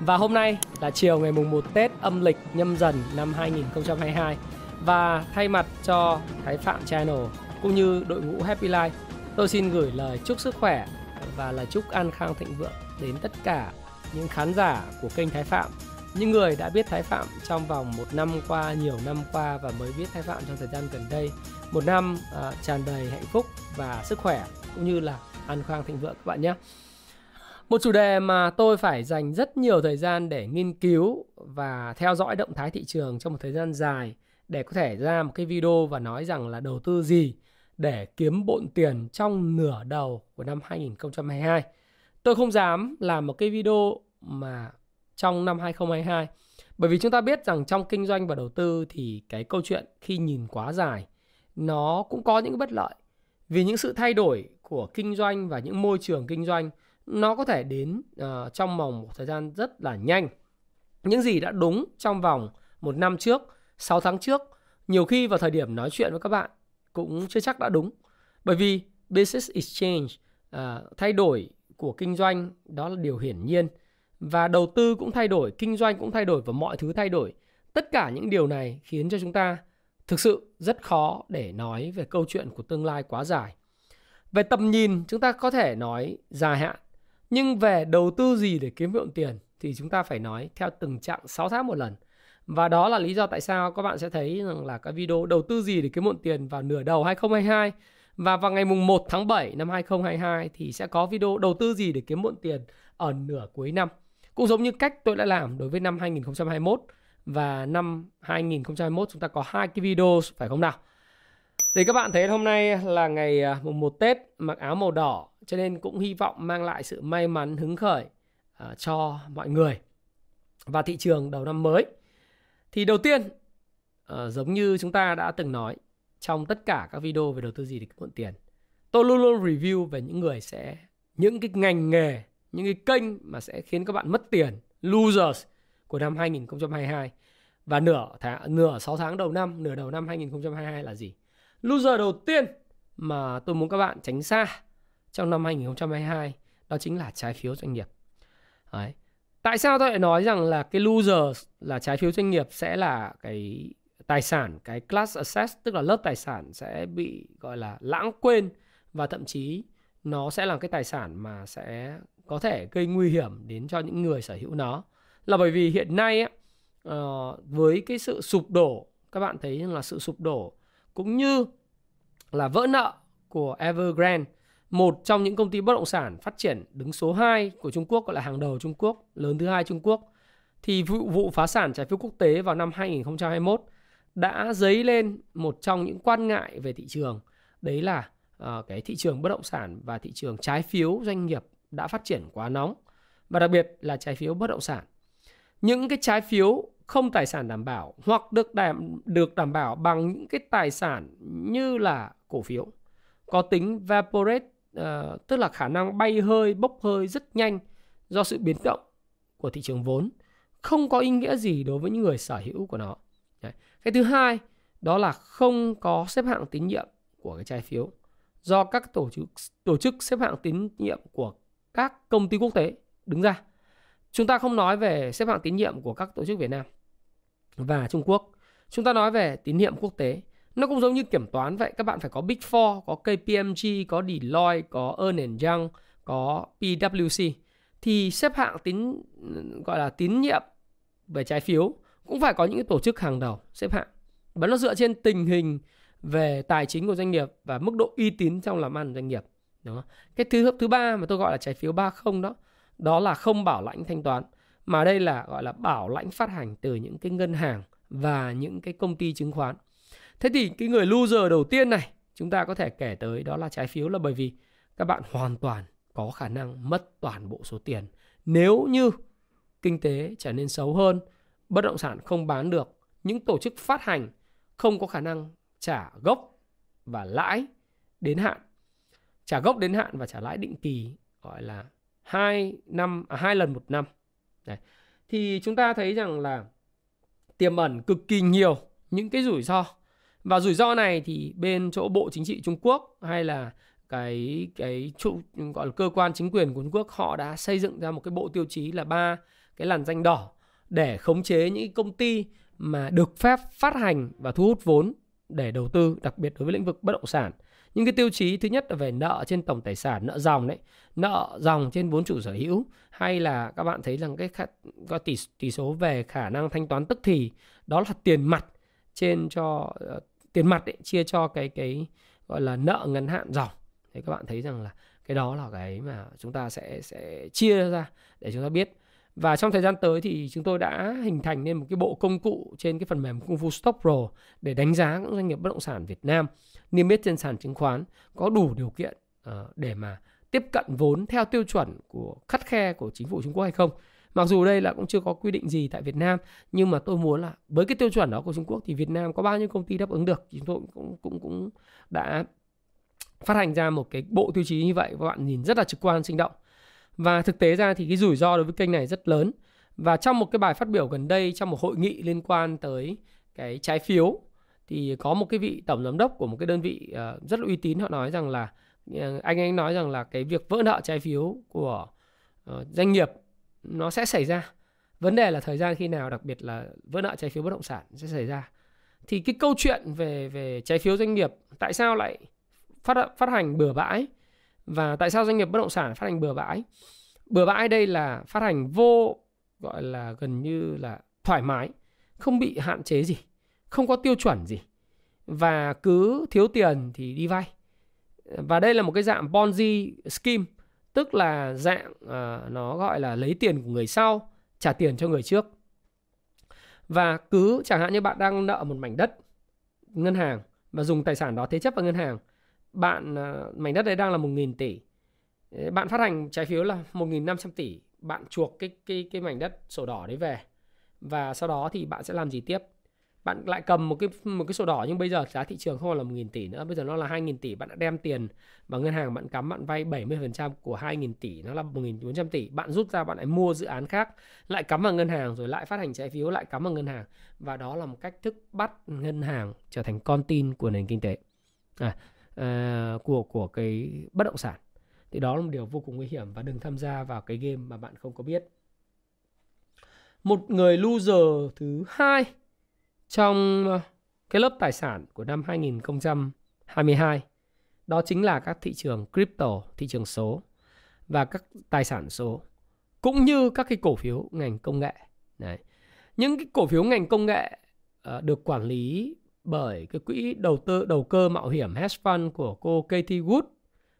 Và hôm nay là chiều ngày mùng 1 Tết âm lịch nhâm dần năm 2022. Và thay mặt cho Thái Phạm Channel cũng như đội ngũ Happy Life, tôi xin gửi lời chúc sức khỏe và lời chúc an khang thịnh vượng đến tất cả những khán giả của kênh Thái Phạm những người đã biết Thái Phạm trong vòng một năm qua, nhiều năm qua và mới biết Thái Phạm trong thời gian gần đây, một năm uh, tràn đầy hạnh phúc và sức khỏe cũng như là an khang thịnh vượng các bạn nhé. Một chủ đề mà tôi phải dành rất nhiều thời gian để nghiên cứu và theo dõi động thái thị trường trong một thời gian dài để có thể ra một cái video và nói rằng là đầu tư gì để kiếm bộn tiền trong nửa đầu của năm 2022. Tôi không dám làm một cái video mà trong năm 2022 bởi vì chúng ta biết rằng trong kinh doanh và đầu tư thì cái câu chuyện khi nhìn quá dài, nó cũng có những bất lợi vì những sự thay đổi của kinh doanh và những môi trường kinh doanh nó có thể đến uh, trong vòng một thời gian rất là nhanh. Những gì đã đúng trong vòng một năm trước, 6 tháng trước, nhiều khi vào thời điểm nói chuyện với các bạn cũng chưa chắc đã đúng. Bởi vì business is change, uh, thay đổi của kinh doanh đó là điều hiển nhiên. Và đầu tư cũng thay đổi, kinh doanh cũng thay đổi và mọi thứ thay đổi. Tất cả những điều này khiến cho chúng ta thực sự rất khó để nói về câu chuyện của tương lai quá dài. Về tầm nhìn chúng ta có thể nói dài hạn nhưng về đầu tư gì để kiếm lượng tiền Thì chúng ta phải nói theo từng chặng 6 tháng một lần Và đó là lý do tại sao các bạn sẽ thấy rằng là cái video đầu tư gì để kiếm muộn tiền vào nửa đầu 2022 Và vào ngày mùng 1 tháng 7 năm 2022 thì sẽ có video đầu tư gì để kiếm muộn tiền ở nửa cuối năm. Cũng giống như cách tôi đã làm đối với năm 2021 và năm 2021 chúng ta có hai cái video, phải không nào? Thì các bạn thấy hôm nay là ngày à, mùng 1 Tết, mặc áo màu đỏ cho nên cũng hy vọng mang lại sự may mắn hứng khởi uh, cho mọi người và thị trường đầu năm mới. Thì đầu tiên uh, giống như chúng ta đã từng nói trong tất cả các video về đầu tư gì để kiếm tiền. Tôi luôn luôn review về những người sẽ những cái ngành nghề, những cái kênh mà sẽ khiến các bạn mất tiền, losers của năm 2022. Và nửa tháng nửa 6 tháng đầu năm, nửa đầu năm 2022 là gì? Loser đầu tiên mà tôi muốn các bạn tránh xa trong năm 2022 đó chính là trái phiếu doanh nghiệp. Đấy. Tại sao tôi lại nói rằng là cái loser là trái phiếu doanh nghiệp sẽ là cái tài sản, cái class asset tức là lớp tài sản sẽ bị gọi là lãng quên và thậm chí nó sẽ là cái tài sản mà sẽ có thể gây nguy hiểm đến cho những người sở hữu nó. Là bởi vì hiện nay ấy, uh, ờ, với cái sự sụp đổ các bạn thấy là sự sụp đổ cũng như là vỡ nợ của Evergrande, một trong những công ty bất động sản phát triển đứng số 2 của Trung Quốc gọi là hàng đầu Trung Quốc, lớn thứ hai Trung Quốc. Thì vụ, vụ phá sản trái phiếu quốc tế vào năm 2021 đã dấy lên một trong những quan ngại về thị trường. Đấy là uh, cái thị trường bất động sản và thị trường trái phiếu doanh nghiệp đã phát triển quá nóng và đặc biệt là trái phiếu bất động sản. Những cái trái phiếu không tài sản đảm bảo hoặc được đảm được đảm bảo bằng những cái tài sản như là cổ phiếu có tính vaporate uh, tức là khả năng bay hơi bốc hơi rất nhanh do sự biến động của thị trường vốn không có ý nghĩa gì đối với những người sở hữu của nó Đấy. cái thứ hai đó là không có xếp hạng tín nhiệm của cái trái phiếu do các tổ chức tổ chức xếp hạng tín nhiệm của các công ty quốc tế đứng ra chúng ta không nói về xếp hạng tín nhiệm của các tổ chức Việt Nam và Trung Quốc. Chúng ta nói về tín nhiệm quốc tế. Nó cũng giống như kiểm toán vậy, các bạn phải có Big Four, có KPMG, có Deloitte, có Ernst Young, có PwC thì xếp hạng tín gọi là tín nhiệm về trái phiếu cũng phải có những tổ chức hàng đầu xếp hạng. Và nó dựa trên tình hình về tài chính của doanh nghiệp và mức độ uy tín trong làm ăn doanh nghiệp. đó? Cái thứ thứ ba mà tôi gọi là trái phiếu 30 đó, đó là không bảo lãnh thanh toán mà đây là gọi là bảo lãnh phát hành từ những cái ngân hàng và những cái công ty chứng khoán. Thế thì cái người loser đầu tiên này chúng ta có thể kể tới đó là trái phiếu là bởi vì các bạn hoàn toàn có khả năng mất toàn bộ số tiền. Nếu như kinh tế trở nên xấu hơn, bất động sản không bán được, những tổ chức phát hành không có khả năng trả gốc và lãi đến hạn. Trả gốc đến hạn và trả lãi định kỳ gọi là hai năm à, hai lần một năm. Đấy. thì chúng ta thấy rằng là tiềm ẩn cực kỳ nhiều những cái rủi ro và rủi ro này thì bên chỗ bộ chính trị Trung Quốc hay là cái cái trụ, gọi là cơ quan chính quyền của Trung Quốc, họ đã xây dựng ra một cái bộ tiêu chí là ba cái làn danh đỏ để khống chế những công ty mà được phép phát hành và thu hút vốn để đầu tư, đặc biệt đối với lĩnh vực bất động sản. Những cái tiêu chí thứ nhất là về nợ trên tổng tài sản, nợ dòng đấy, nợ dòng trên vốn chủ sở hữu. Hay là các bạn thấy rằng cái có tỷ tỷ số về khả năng thanh toán tức thì, đó là tiền mặt trên cho ờ, tiền mặt ấy, chia cho cái cái gọi là nợ ngắn hạn dòng thì các bạn thấy rằng là cái đó là cái mà chúng ta sẽ sẽ chia ra để chúng ta biết và trong thời gian tới thì chúng tôi đã hình thành nên một cái bộ công cụ trên cái phần mềm Kung Fu Stock Pro để đánh giá các doanh nghiệp bất động sản Việt Nam niêm yết trên sàn chứng khoán có đủ điều kiện ờ, để mà tiếp cận vốn theo tiêu chuẩn của khắt khe của chính phủ Trung Quốc hay không. Mặc dù đây là cũng chưa có quy định gì tại Việt Nam nhưng mà tôi muốn là với cái tiêu chuẩn đó của Trung Quốc thì Việt Nam có bao nhiêu công ty đáp ứng được chúng tôi cũng cũng cũng đã phát hành ra một cái bộ tiêu chí như vậy các bạn nhìn rất là trực quan sinh động. Và thực tế ra thì cái rủi ro đối với kênh này rất lớn. Và trong một cái bài phát biểu gần đây trong một hội nghị liên quan tới cái trái phiếu thì có một cái vị tổng giám đốc của một cái đơn vị uh, rất là uy tín họ nói rằng là anh anh ấy nói rằng là cái việc vỡ nợ trái phiếu của uh, doanh nghiệp nó sẽ xảy ra. Vấn đề là thời gian khi nào, đặc biệt là vỡ nợ trái phiếu bất động sản sẽ xảy ra. Thì cái câu chuyện về về trái phiếu doanh nghiệp, tại sao lại phát phát hành bừa bãi và tại sao doanh nghiệp bất động sản phát hành bừa bãi? Bừa bãi đây là phát hành vô, gọi là gần như là thoải mái, không bị hạn chế gì, không có tiêu chuẩn gì và cứ thiếu tiền thì đi vay. Và đây là một cái dạng ponzi scheme tức là dạng uh, nó gọi là lấy tiền của người sau trả tiền cho người trước. Và cứ chẳng hạn như bạn đang nợ một mảnh đất ngân hàng và dùng tài sản đó thế chấp vào ngân hàng bạn uh, mảnh đất đấy đang là 1.000 tỷ. Bạn phát hành trái phiếu là 1.500 tỷ bạn chuộc cái cái cái mảnh đất sổ đỏ đấy về và sau đó thì bạn sẽ làm gì tiếp? Bạn lại cầm một cái một cái sổ đỏ nhưng bây giờ giá thị trường không còn là 1.000 tỷ nữa bây giờ nó là 2.000 tỷ bạn đã đem tiền vào ngân hàng bạn cắm bạn vay 70% của 2.000 tỷ nó là 1.400 tỷ. Bạn rút ra bạn lại mua dự án khác lại cắm vào ngân hàng rồi lại phát hành trái phiếu lại cắm vào ngân hàng. Và đó là một cách thức bắt ngân hàng trở thành con tin của nền kinh tế. À, à, của của cái bất động sản. Thì đó là một điều vô cùng nguy hiểm và đừng tham gia vào cái game mà bạn không có biết. Một người loser thứ hai trong ờ, cái lớp tài sản của năm 2022 đó chính là các thị trường crypto, thị trường số và các tài sản số cũng như các cái cổ phiếu ngành công nghệ. Đấy. Những cái cổ phiếu ngành công nghệ uh, được quản lý bởi cái quỹ đầu tư đầu cơ mạo hiểm hedge fund của cô Katie Wood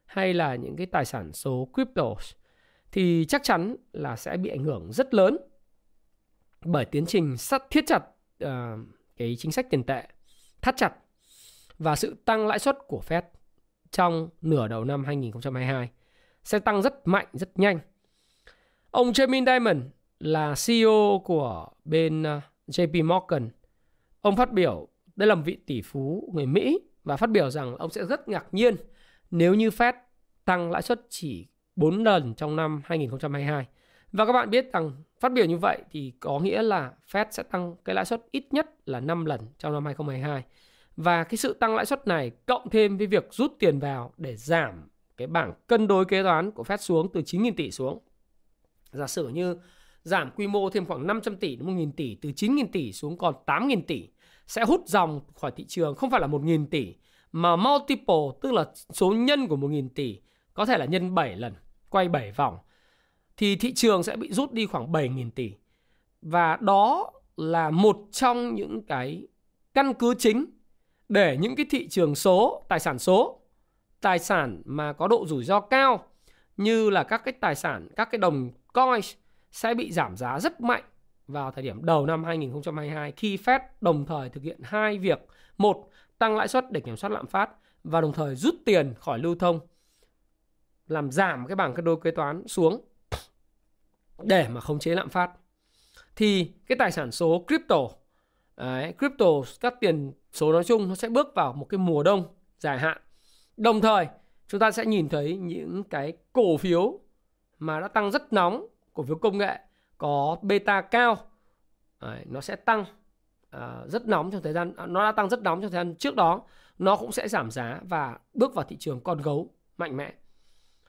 hay là những cái tài sản số crypto thì chắc chắn là sẽ bị ảnh hưởng rất lớn bởi tiến trình sắt thiết chặt uh, cái chính sách tiền tệ thắt chặt và sự tăng lãi suất của Fed trong nửa đầu năm 2022 sẽ tăng rất mạnh, rất nhanh. Ông Jamie Dimon là CEO của bên à, JP Morgan. Ông phát biểu, đây là một vị tỷ phú người Mỹ và phát biểu rằng ông sẽ rất ngạc nhiên nếu như Fed tăng lãi suất chỉ 4 lần trong năm 2022. Và các bạn biết rằng phát biểu như vậy thì có nghĩa là Fed sẽ tăng cái lãi suất ít nhất là 5 lần trong năm 2022. Và cái sự tăng lãi suất này cộng thêm với việc rút tiền vào để giảm cái bảng cân đối kế toán của Fed xuống từ 9.000 tỷ xuống. Giả sử như giảm quy mô thêm khoảng 500 tỷ đến 1.000 tỷ từ 9.000 tỷ xuống còn 8.000 tỷ sẽ hút dòng khỏi thị trường không phải là 1.000 tỷ mà multiple tức là số nhân của 1.000 tỷ có thể là nhân 7 lần, quay 7 vòng thì thị trường sẽ bị rút đi khoảng 7.000 tỷ. Và đó là một trong những cái căn cứ chính để những cái thị trường số, tài sản số, tài sản mà có độ rủi ro cao như là các cái tài sản, các cái đồng coin sẽ bị giảm giá rất mạnh vào thời điểm đầu năm 2022 khi Fed đồng thời thực hiện hai việc. Một, tăng lãi suất để kiểm soát lạm phát và đồng thời rút tiền khỏi lưu thông làm giảm cái bảng cân đối kế toán xuống để mà khống chế lạm phát thì cái tài sản số crypto Đấy, crypto các tiền số nói chung nó sẽ bước vào một cái mùa đông dài hạn. Đồng thời chúng ta sẽ nhìn thấy những cái cổ phiếu mà đã tăng rất nóng, cổ phiếu công nghệ có beta cao, Đấy, nó sẽ tăng uh, rất nóng trong thời gian, à, nó đã tăng rất nóng trong thời gian trước đó, nó cũng sẽ giảm giá và bước vào thị trường con gấu mạnh mẽ.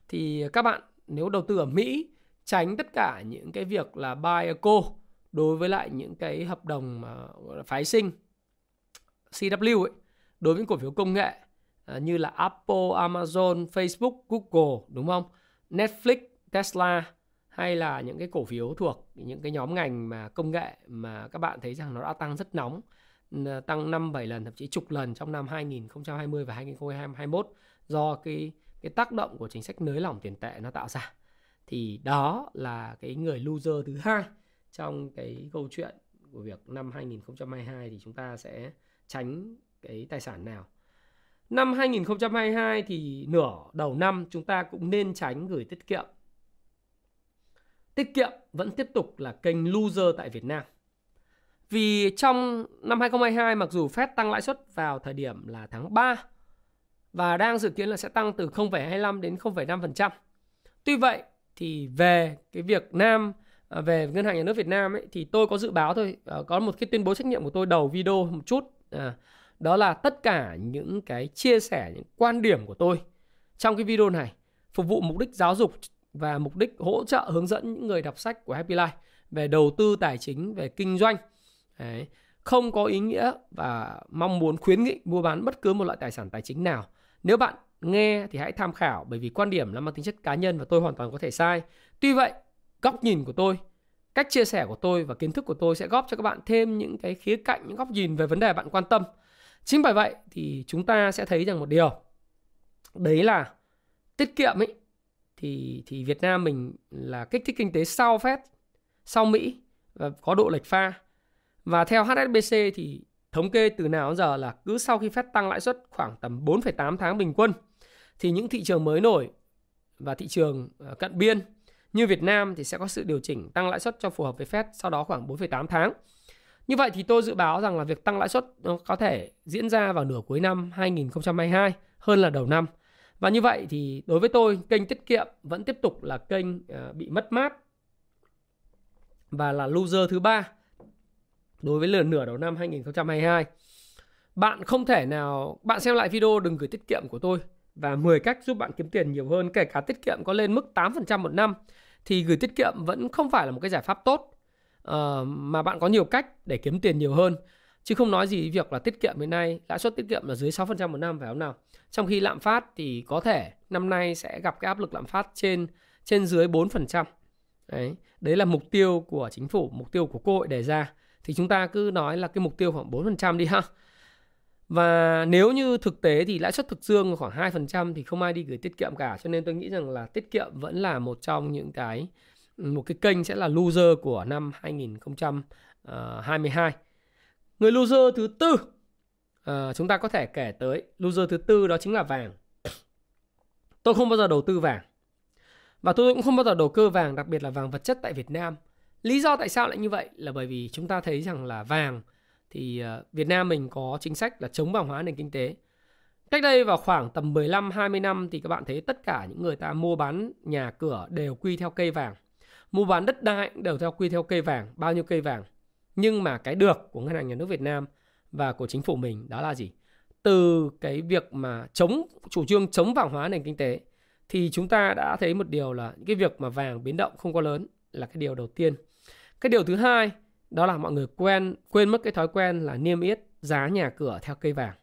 Thì các bạn nếu đầu tư ở Mỹ tránh tất cả những cái việc là buy a call đối với lại những cái hợp đồng mà gọi là phái sinh CW ấy đối với cổ phiếu công nghệ à, như là Apple, Amazon, Facebook, Google đúng không? Netflix, Tesla hay là những cái cổ phiếu thuộc những cái nhóm ngành mà công nghệ mà các bạn thấy rằng nó đã tăng rất nóng tăng 5 7 lần thậm chí chục lần trong năm 2020 và 2021 do cái cái tác động của chính sách nới lỏng tiền tệ nó tạo ra. Thì đó là cái người loser thứ hai trong cái câu chuyện của việc năm 2022 thì chúng ta sẽ tránh cái tài sản nào. Năm 2022 thì nửa đầu năm chúng ta cũng nên tránh gửi tiết kiệm. Tiết kiệm vẫn tiếp tục là kênh loser tại Việt Nam. Vì trong năm 2022 mặc dù Fed tăng lãi suất vào thời điểm là tháng 3 và đang dự kiến là sẽ tăng từ 0,25 đến 0,5%. Tuy vậy thì về cái việc Nam à, về ngân hàng nhà nước Việt Nam ấy thì tôi có dự báo thôi. À, có một cái tuyên bố trách nhiệm của tôi đầu video một chút. À, đó là tất cả những cái chia sẻ những quan điểm của tôi trong cái video này phục vụ mục đích giáo dục và mục đích hỗ trợ hướng dẫn những người đọc sách của Happy Life về đầu tư tài chính về kinh doanh. Đấy. không có ý nghĩa và mong muốn khuyến nghị mua bán bất cứ một loại tài sản tài chính nào. Nếu bạn nghe thì hãy tham khảo bởi vì quan điểm là mang tính chất cá nhân và tôi hoàn toàn có thể sai. Tuy vậy góc nhìn của tôi cách chia sẻ của tôi và kiến thức của tôi sẽ góp cho các bạn thêm những cái khía cạnh những góc nhìn về vấn đề bạn quan tâm. Chính bởi vậy thì chúng ta sẽ thấy rằng một điều. Đấy là tiết kiệm ấy thì thì Việt Nam mình là kích thích kinh tế sau Fed sau Mỹ và có độ lệch pha. Và theo HSBC thì thống kê từ nào đến giờ là cứ sau khi Fed tăng lãi suất khoảng tầm 4,8 tháng bình quân thì những thị trường mới nổi và thị trường ờ, cận biên như Việt Nam thì sẽ có sự điều chỉnh tăng lãi suất cho phù hợp với Fed sau đó khoảng 4,8 tháng. Như vậy thì tôi dự báo rằng là việc tăng lãi suất có thể diễn ra vào nửa cuối năm 2022 hơn là đầu năm. Và như vậy thì đối với tôi kênh tiết kiệm vẫn tiếp tục là kênh ờ, bị mất mát và là loser thứ ba đối với lần nửa đầu năm 2022. Bạn không thể nào bạn xem lại video đừng gửi tiết kiệm của tôi và 10 cách giúp bạn kiếm tiền nhiều hơn kể cả tiết kiệm có lên mức 8% một năm thì gửi tiết kiệm vẫn không phải là một cái giải pháp tốt uh, mà bạn có nhiều cách để kiếm tiền nhiều hơn. Chứ không nói gì việc là tiết kiệm hiện nay lãi suất tiết kiệm là dưới 6% một năm phải không nào? Trong khi lạm phát thì có thể năm nay sẽ gặp cái áp lực lạm phát trên trên dưới 4% đấy đấy là mục tiêu của chính phủ mục tiêu của quốc hội đề ra. Thì chúng ta cứ nói là cái mục tiêu khoảng 4% đi ha và nếu như thực tế thì lãi suất thực dương khoảng 2% thì không ai đi gửi tiết kiệm cả. Cho nên tôi nghĩ rằng là tiết kiệm vẫn là một trong những cái một cái kênh sẽ là loser của năm 2022. Người loser thứ tư à, chúng ta có thể kể tới loser thứ tư đó chính là vàng. Tôi không bao giờ đầu tư vàng. Và tôi cũng không bao giờ đầu cơ vàng, đặc biệt là vàng vật chất tại Việt Nam. Lý do tại sao lại như vậy là bởi vì chúng ta thấy rằng là vàng thì ờ, Việt Nam mình có chính sách là chống vàng hóa nền kinh tế. Cách đây vào khoảng tầm 15 20 năm thì các bạn thấy tất cả những người ta mua bán nhà cửa đều quy theo cây vàng. Mua bán đất đai đều theo quy theo cây vàng, bao nhiêu cây vàng. Nhưng mà cái được của ngân hàng nhà nước Việt Nam và của chính phủ mình đó là gì? Từ cái việc mà chống chủ trương chống vàng hóa nền kinh tế thì chúng ta đã thấy một điều là cái việc mà vàng biến động không có lớn là cái điều đầu tiên. Cái điều thứ hai đó là mọi người quen quên mất cái thói quen là niêm yết giá nhà cửa theo cây vàng.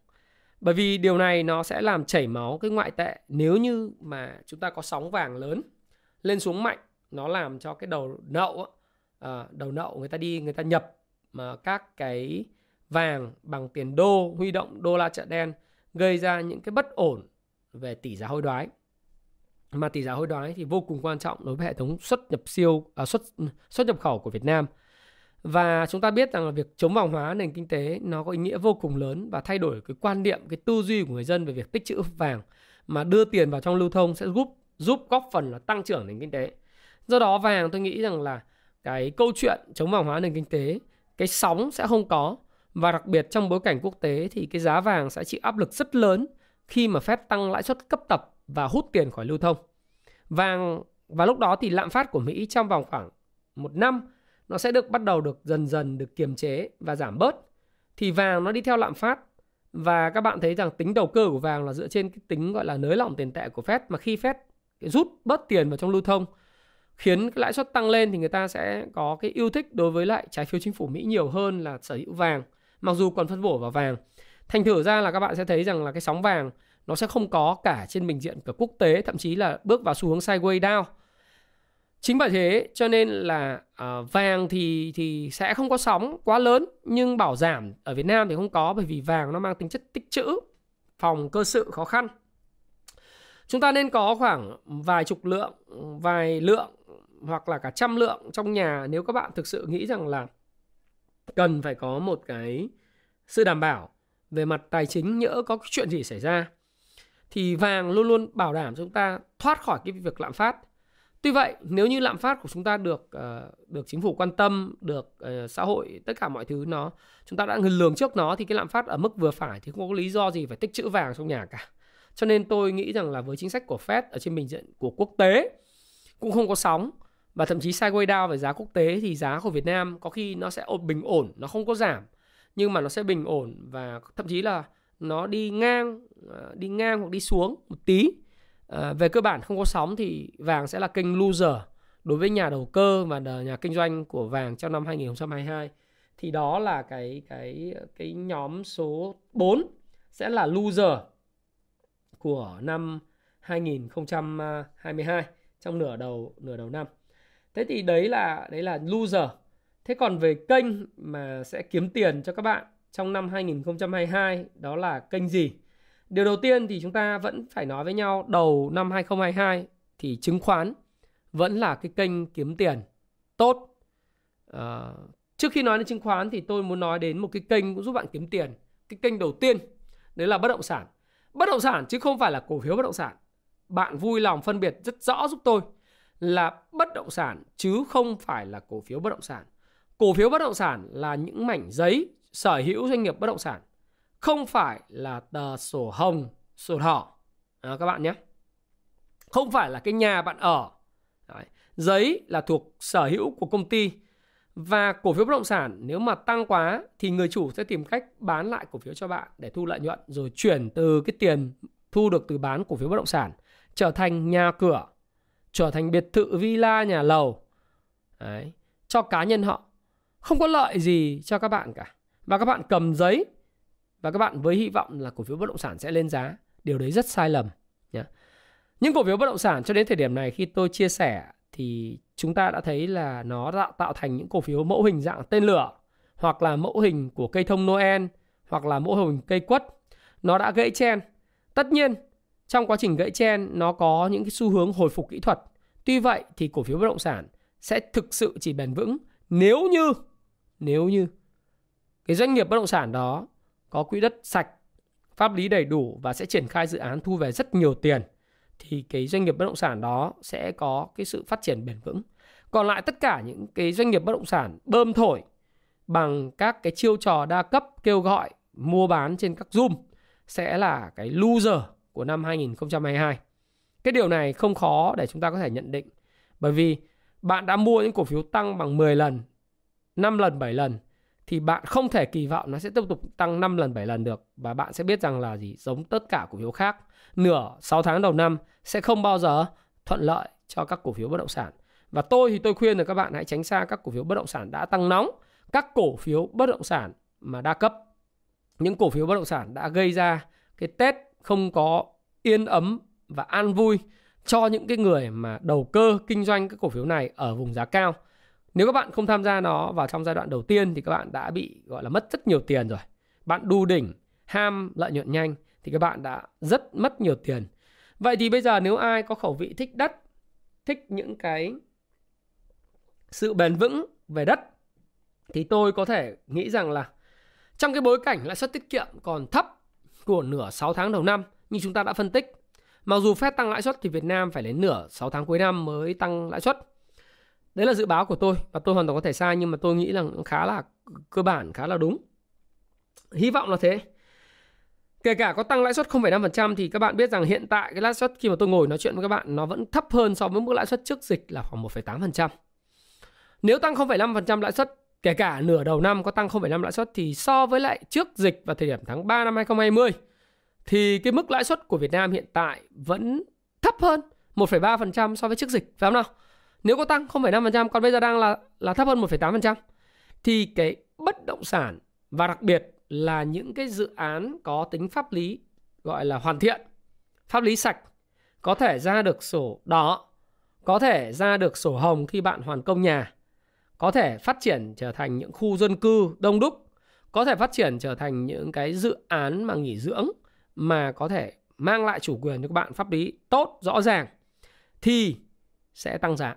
Bởi vì điều này nó sẽ làm chảy máu cái ngoại tệ nếu như mà chúng ta có sóng vàng lớn lên xuống mạnh nó làm cho cái đầu nậu à, đầu nậu người ta đi người ta nhập mà các cái vàng bằng tiền đô huy động đô la chợ đen gây ra những cái bất ổn về tỷ giá hối đoái mà tỷ giá hối đoái thì vô cùng quan trọng đối với hệ thống xuất nhập siêu à, xuất xuất nhập khẩu của Việt Nam và chúng ta biết rằng là việc chống vàng hóa nền kinh tế nó có ý nghĩa vô cùng lớn và thay đổi cái quan niệm, cái tư duy của người dân về việc tích trữ vàng mà đưa tiền vào trong lưu thông sẽ giúp giúp góp phần là tăng trưởng nền kinh tế. Do đó vàng tôi nghĩ rằng là cái câu chuyện chống vàng hóa nền kinh tế cái sóng sẽ không có Và đặc biệt trong bối cảnh quốc tế thì cái giá vàng sẽ chịu áp lực rất lớn khi mà phép tăng lãi suất cấp tập và hút tiền khỏi lưu thông. Vàng và lúc đó thì lạm phát của Mỹ trong vòng khoảng một năm nó sẽ được bắt đầu được dần dần được kiềm chế và giảm bớt. Thì vàng nó đi theo lạm phát. Và các bạn thấy rằng tính đầu cơ của vàng là dựa trên cái tính gọi là nới lỏng tiền tệ của Fed. Mà khi Fed rút bớt tiền vào trong lưu thông, khiến cái lãi suất tăng lên thì người ta sẽ có cái yêu thích đối với lại trái phiếu chính phủ Mỹ nhiều hơn là sở hữu vàng. Mặc dù còn phân bổ vào vàng. Thành thử ra là các bạn sẽ thấy rằng là cái sóng vàng nó sẽ không có cả trên bình diện cả quốc tế, thậm chí là bước vào xu hướng sideways down chính bởi thế cho nên là uh, vàng thì thì sẽ không có sóng quá lớn nhưng bảo giảm ở Việt Nam thì không có bởi vì vàng nó mang tính chất tích trữ phòng cơ sự khó khăn. Chúng ta nên có khoảng vài chục lượng vài lượng hoặc là cả trăm lượng trong nhà nếu các bạn thực sự nghĩ rằng là cần phải có một cái sự đảm bảo về mặt tài chính nhỡ có chuyện gì xảy ra. Thì vàng luôn luôn bảo đảm chúng ta thoát khỏi cái việc lạm phát. Tuy vậy, nếu như lạm phát của chúng ta được uh, được chính phủ quan tâm, được uh, xã hội tất cả mọi thứ nó chúng ta đã lường trước nó thì cái lạm phát ở mức vừa phải thì không có lý do gì phải tích trữ vàng trong nhà cả. Cho nên tôi nghĩ rằng là với chính sách của Fed ở trên bình diện của quốc tế cũng không có sóng và thậm chí sideways down về giá quốc tế thì giá của Việt Nam có khi nó sẽ bình ổn, nó không có giảm nhưng mà nó sẽ bình ổn và thậm chí là nó đi ngang ờ, đi ngang hoặc đi xuống một tí à, về cơ bản không có sóng thì vàng sẽ là kênh loser đối với nhà đầu cơ và nhà kinh doanh của vàng trong năm 2022 thì đó là cái cái cái nhóm số 4 sẽ là loser của năm 2022 trong nửa đầu nửa đầu năm. Thế thì đấy là đấy là loser. Thế còn về kênh mà sẽ kiếm tiền cho các bạn trong năm 2022 đó là kênh gì? Điều đầu tiên thì chúng ta vẫn phải nói với nhau đầu năm 2022 thì chứng khoán vẫn là cái kênh kiếm tiền tốt. À, trước khi nói đến chứng khoán thì tôi muốn nói đến một cái kênh cũng giúp bạn kiếm tiền. Cái kênh đầu tiên đấy là bất động sản. Bất động sản chứ không phải là cổ phiếu bất động sản. Bạn vui lòng phân biệt rất rõ giúp tôi là bất động sản chứ không phải là cổ phiếu bất động sản. Cổ phiếu bất động sản là những mảnh giấy sở hữu doanh nghiệp bất động sản không phải là tờ sổ hồng, sổ đỏ à, các bạn nhé. Không phải là cái nhà bạn ở. Đấy. Giấy là thuộc sở hữu của công ty và cổ phiếu bất động sản nếu mà tăng quá thì người chủ sẽ tìm cách bán lại cổ phiếu cho bạn để thu lợi nhuận rồi chuyển từ cái tiền thu được từ bán cổ phiếu bất động sản trở thành nhà cửa, trở thành biệt thự villa nhà lầu. Đấy, cho cá nhân họ. Không có lợi gì cho các bạn cả. Và các bạn cầm giấy và các bạn với hy vọng là cổ phiếu bất động sản sẽ lên giá. Điều đấy rất sai lầm nhé những cổ phiếu bất động sản cho đến thời điểm này khi tôi chia sẻ thì chúng ta đã thấy là nó tạo, tạo thành những cổ phiếu mẫu hình dạng tên lửa hoặc là mẫu hình của cây thông Noel hoặc là mẫu hình cây quất. Nó đã gãy chen. Tất nhiên trong quá trình gãy chen nó có những cái xu hướng hồi phục kỹ thuật. Tuy vậy thì cổ phiếu bất động sản sẽ thực sự chỉ bền vững nếu như nếu như cái doanh nghiệp bất động sản đó có quỹ đất sạch, pháp lý đầy đủ và sẽ triển khai dự án thu về rất nhiều tiền thì cái doanh nghiệp bất động sản đó sẽ có cái sự phát triển bền vững. Còn lại tất cả những cái doanh nghiệp bất động sản bơm thổi bằng các cái chiêu trò đa cấp kêu gọi mua bán trên các Zoom sẽ là cái loser của năm 2022. Cái điều này không khó để chúng ta có thể nhận định bởi vì bạn đã mua những cổ phiếu tăng bằng 10 lần, 5 lần, 7 lần thì bạn không thể kỳ vọng nó sẽ tiếp tục tăng 5 lần 7 lần được. Và bạn sẽ biết rằng là gì? Giống tất cả cổ phiếu khác, nửa 6 tháng đầu năm sẽ không bao giờ thuận lợi cho các cổ phiếu bất động sản. Và tôi thì tôi khuyên là các bạn hãy tránh xa các cổ phiếu bất động sản đã tăng nóng, các cổ phiếu bất động sản mà đa cấp. Những cổ phiếu bất động sản đã gây ra cái Tết không có yên ấm và an vui cho những cái người mà đầu cơ kinh doanh các cổ phiếu này ở vùng giá cao nếu các bạn không tham gia nó vào trong giai đoạn đầu tiên thì các bạn đã bị gọi là mất rất nhiều tiền rồi. Bạn đu đỉnh, ham lợi nhuận nhanh thì các bạn đã rất mất nhiều tiền. Vậy thì bây giờ nếu ai có khẩu vị thích đất, thích những cái sự bền vững về đất thì tôi có thể nghĩ rằng là trong cái bối cảnh lãi suất tiết kiệm còn thấp của nửa 6 tháng đầu năm như chúng ta đã phân tích. Mặc dù Fed tăng lãi suất thì Việt Nam phải đến nửa 6 tháng cuối năm mới tăng lãi suất đấy là dự báo của tôi và tôi hoàn toàn có thể sai nhưng mà tôi nghĩ là khá là cơ bản khá là đúng hy vọng là thế kể cả có tăng lãi suất 0,5% thì các bạn biết rằng hiện tại cái lãi suất khi mà tôi ngồi nói chuyện với các bạn nó vẫn thấp hơn so với mức lãi suất trước dịch là khoảng 1,8%. Nếu tăng 0,5% lãi suất kể cả nửa đầu năm có tăng 0,5 lãi suất thì so với lại trước dịch vào thời điểm tháng 3 năm 2020 thì cái mức lãi suất của Việt Nam hiện tại vẫn thấp hơn 1,3% so với trước dịch phải không nào? Nếu có tăng 0,5% còn bây giờ đang là là thấp hơn 1,8% thì cái bất động sản và đặc biệt là những cái dự án có tính pháp lý gọi là hoàn thiện, pháp lý sạch, có thể ra được sổ đỏ, có thể ra được sổ hồng khi bạn hoàn công nhà, có thể phát triển trở thành những khu dân cư đông đúc, có thể phát triển trở thành những cái dự án mà nghỉ dưỡng mà có thể mang lại chủ quyền cho các bạn pháp lý tốt rõ ràng thì sẽ tăng giá.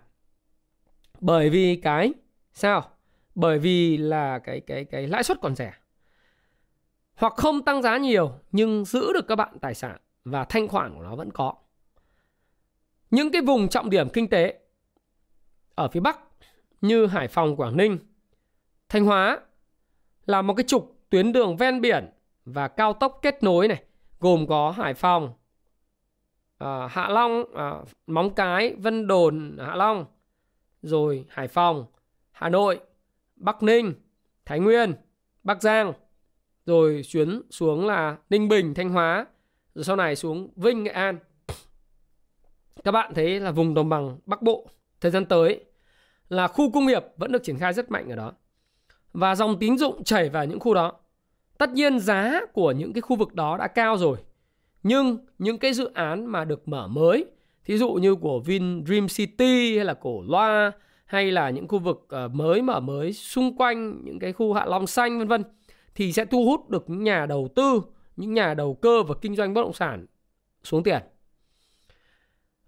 Bởi vì cái sao? Bởi vì là cái cái cái lãi suất còn rẻ hoặc không tăng giá nhiều nhưng giữ được các bạn tài sản và thanh khoản của nó vẫn có. Những cái vùng trọng điểm kinh tế ở phía Bắc như Hải Phòng, Quảng Ninh, Thanh Hóa là một cái trục tuyến đường ven biển và cao tốc kết nối này gồm có Hải Phòng, à, Hạ Long, à, Móng Cái, Vân Đồn, Hạ Long, rồi Hải Phòng, Hà Nội, Bắc Ninh, Thái Nguyên, Bắc Giang rồi chuyến xuống là Ninh Bình, Thanh Hóa, rồi sau này xuống Vinh, Nghệ An. Các bạn thấy là vùng đồng bằng Bắc Bộ thời gian tới là khu công nghiệp vẫn được triển khai rất mạnh ở đó. Và dòng tín dụng chảy vào những khu đó. Tất nhiên giá của những cái khu vực đó đã cao rồi. Nhưng những cái dự án mà được mở mới, thí dụ như của Vin Dream City hay là cổ Loa hay là những khu vực ờ, mới mở mới xung quanh những cái khu Hạ Long xanh vân vân thì sẽ thu hút được những nhà đầu tư, những nhà đầu cơ và kinh doanh bất động sản xuống tiền.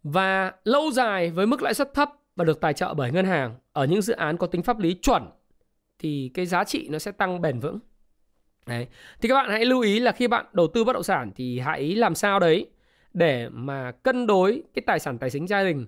Và lâu dài với mức lãi suất thấp và được tài trợ bởi ngân hàng ở những dự án có tính pháp lý chuẩn thì cái giá trị nó sẽ tăng bền vững. Đấy. Thì các bạn hãy lưu ý là khi bạn đầu tư bất động sản thì hãy làm sao đấy để mà cân đối cái tài sản tài chính gia đình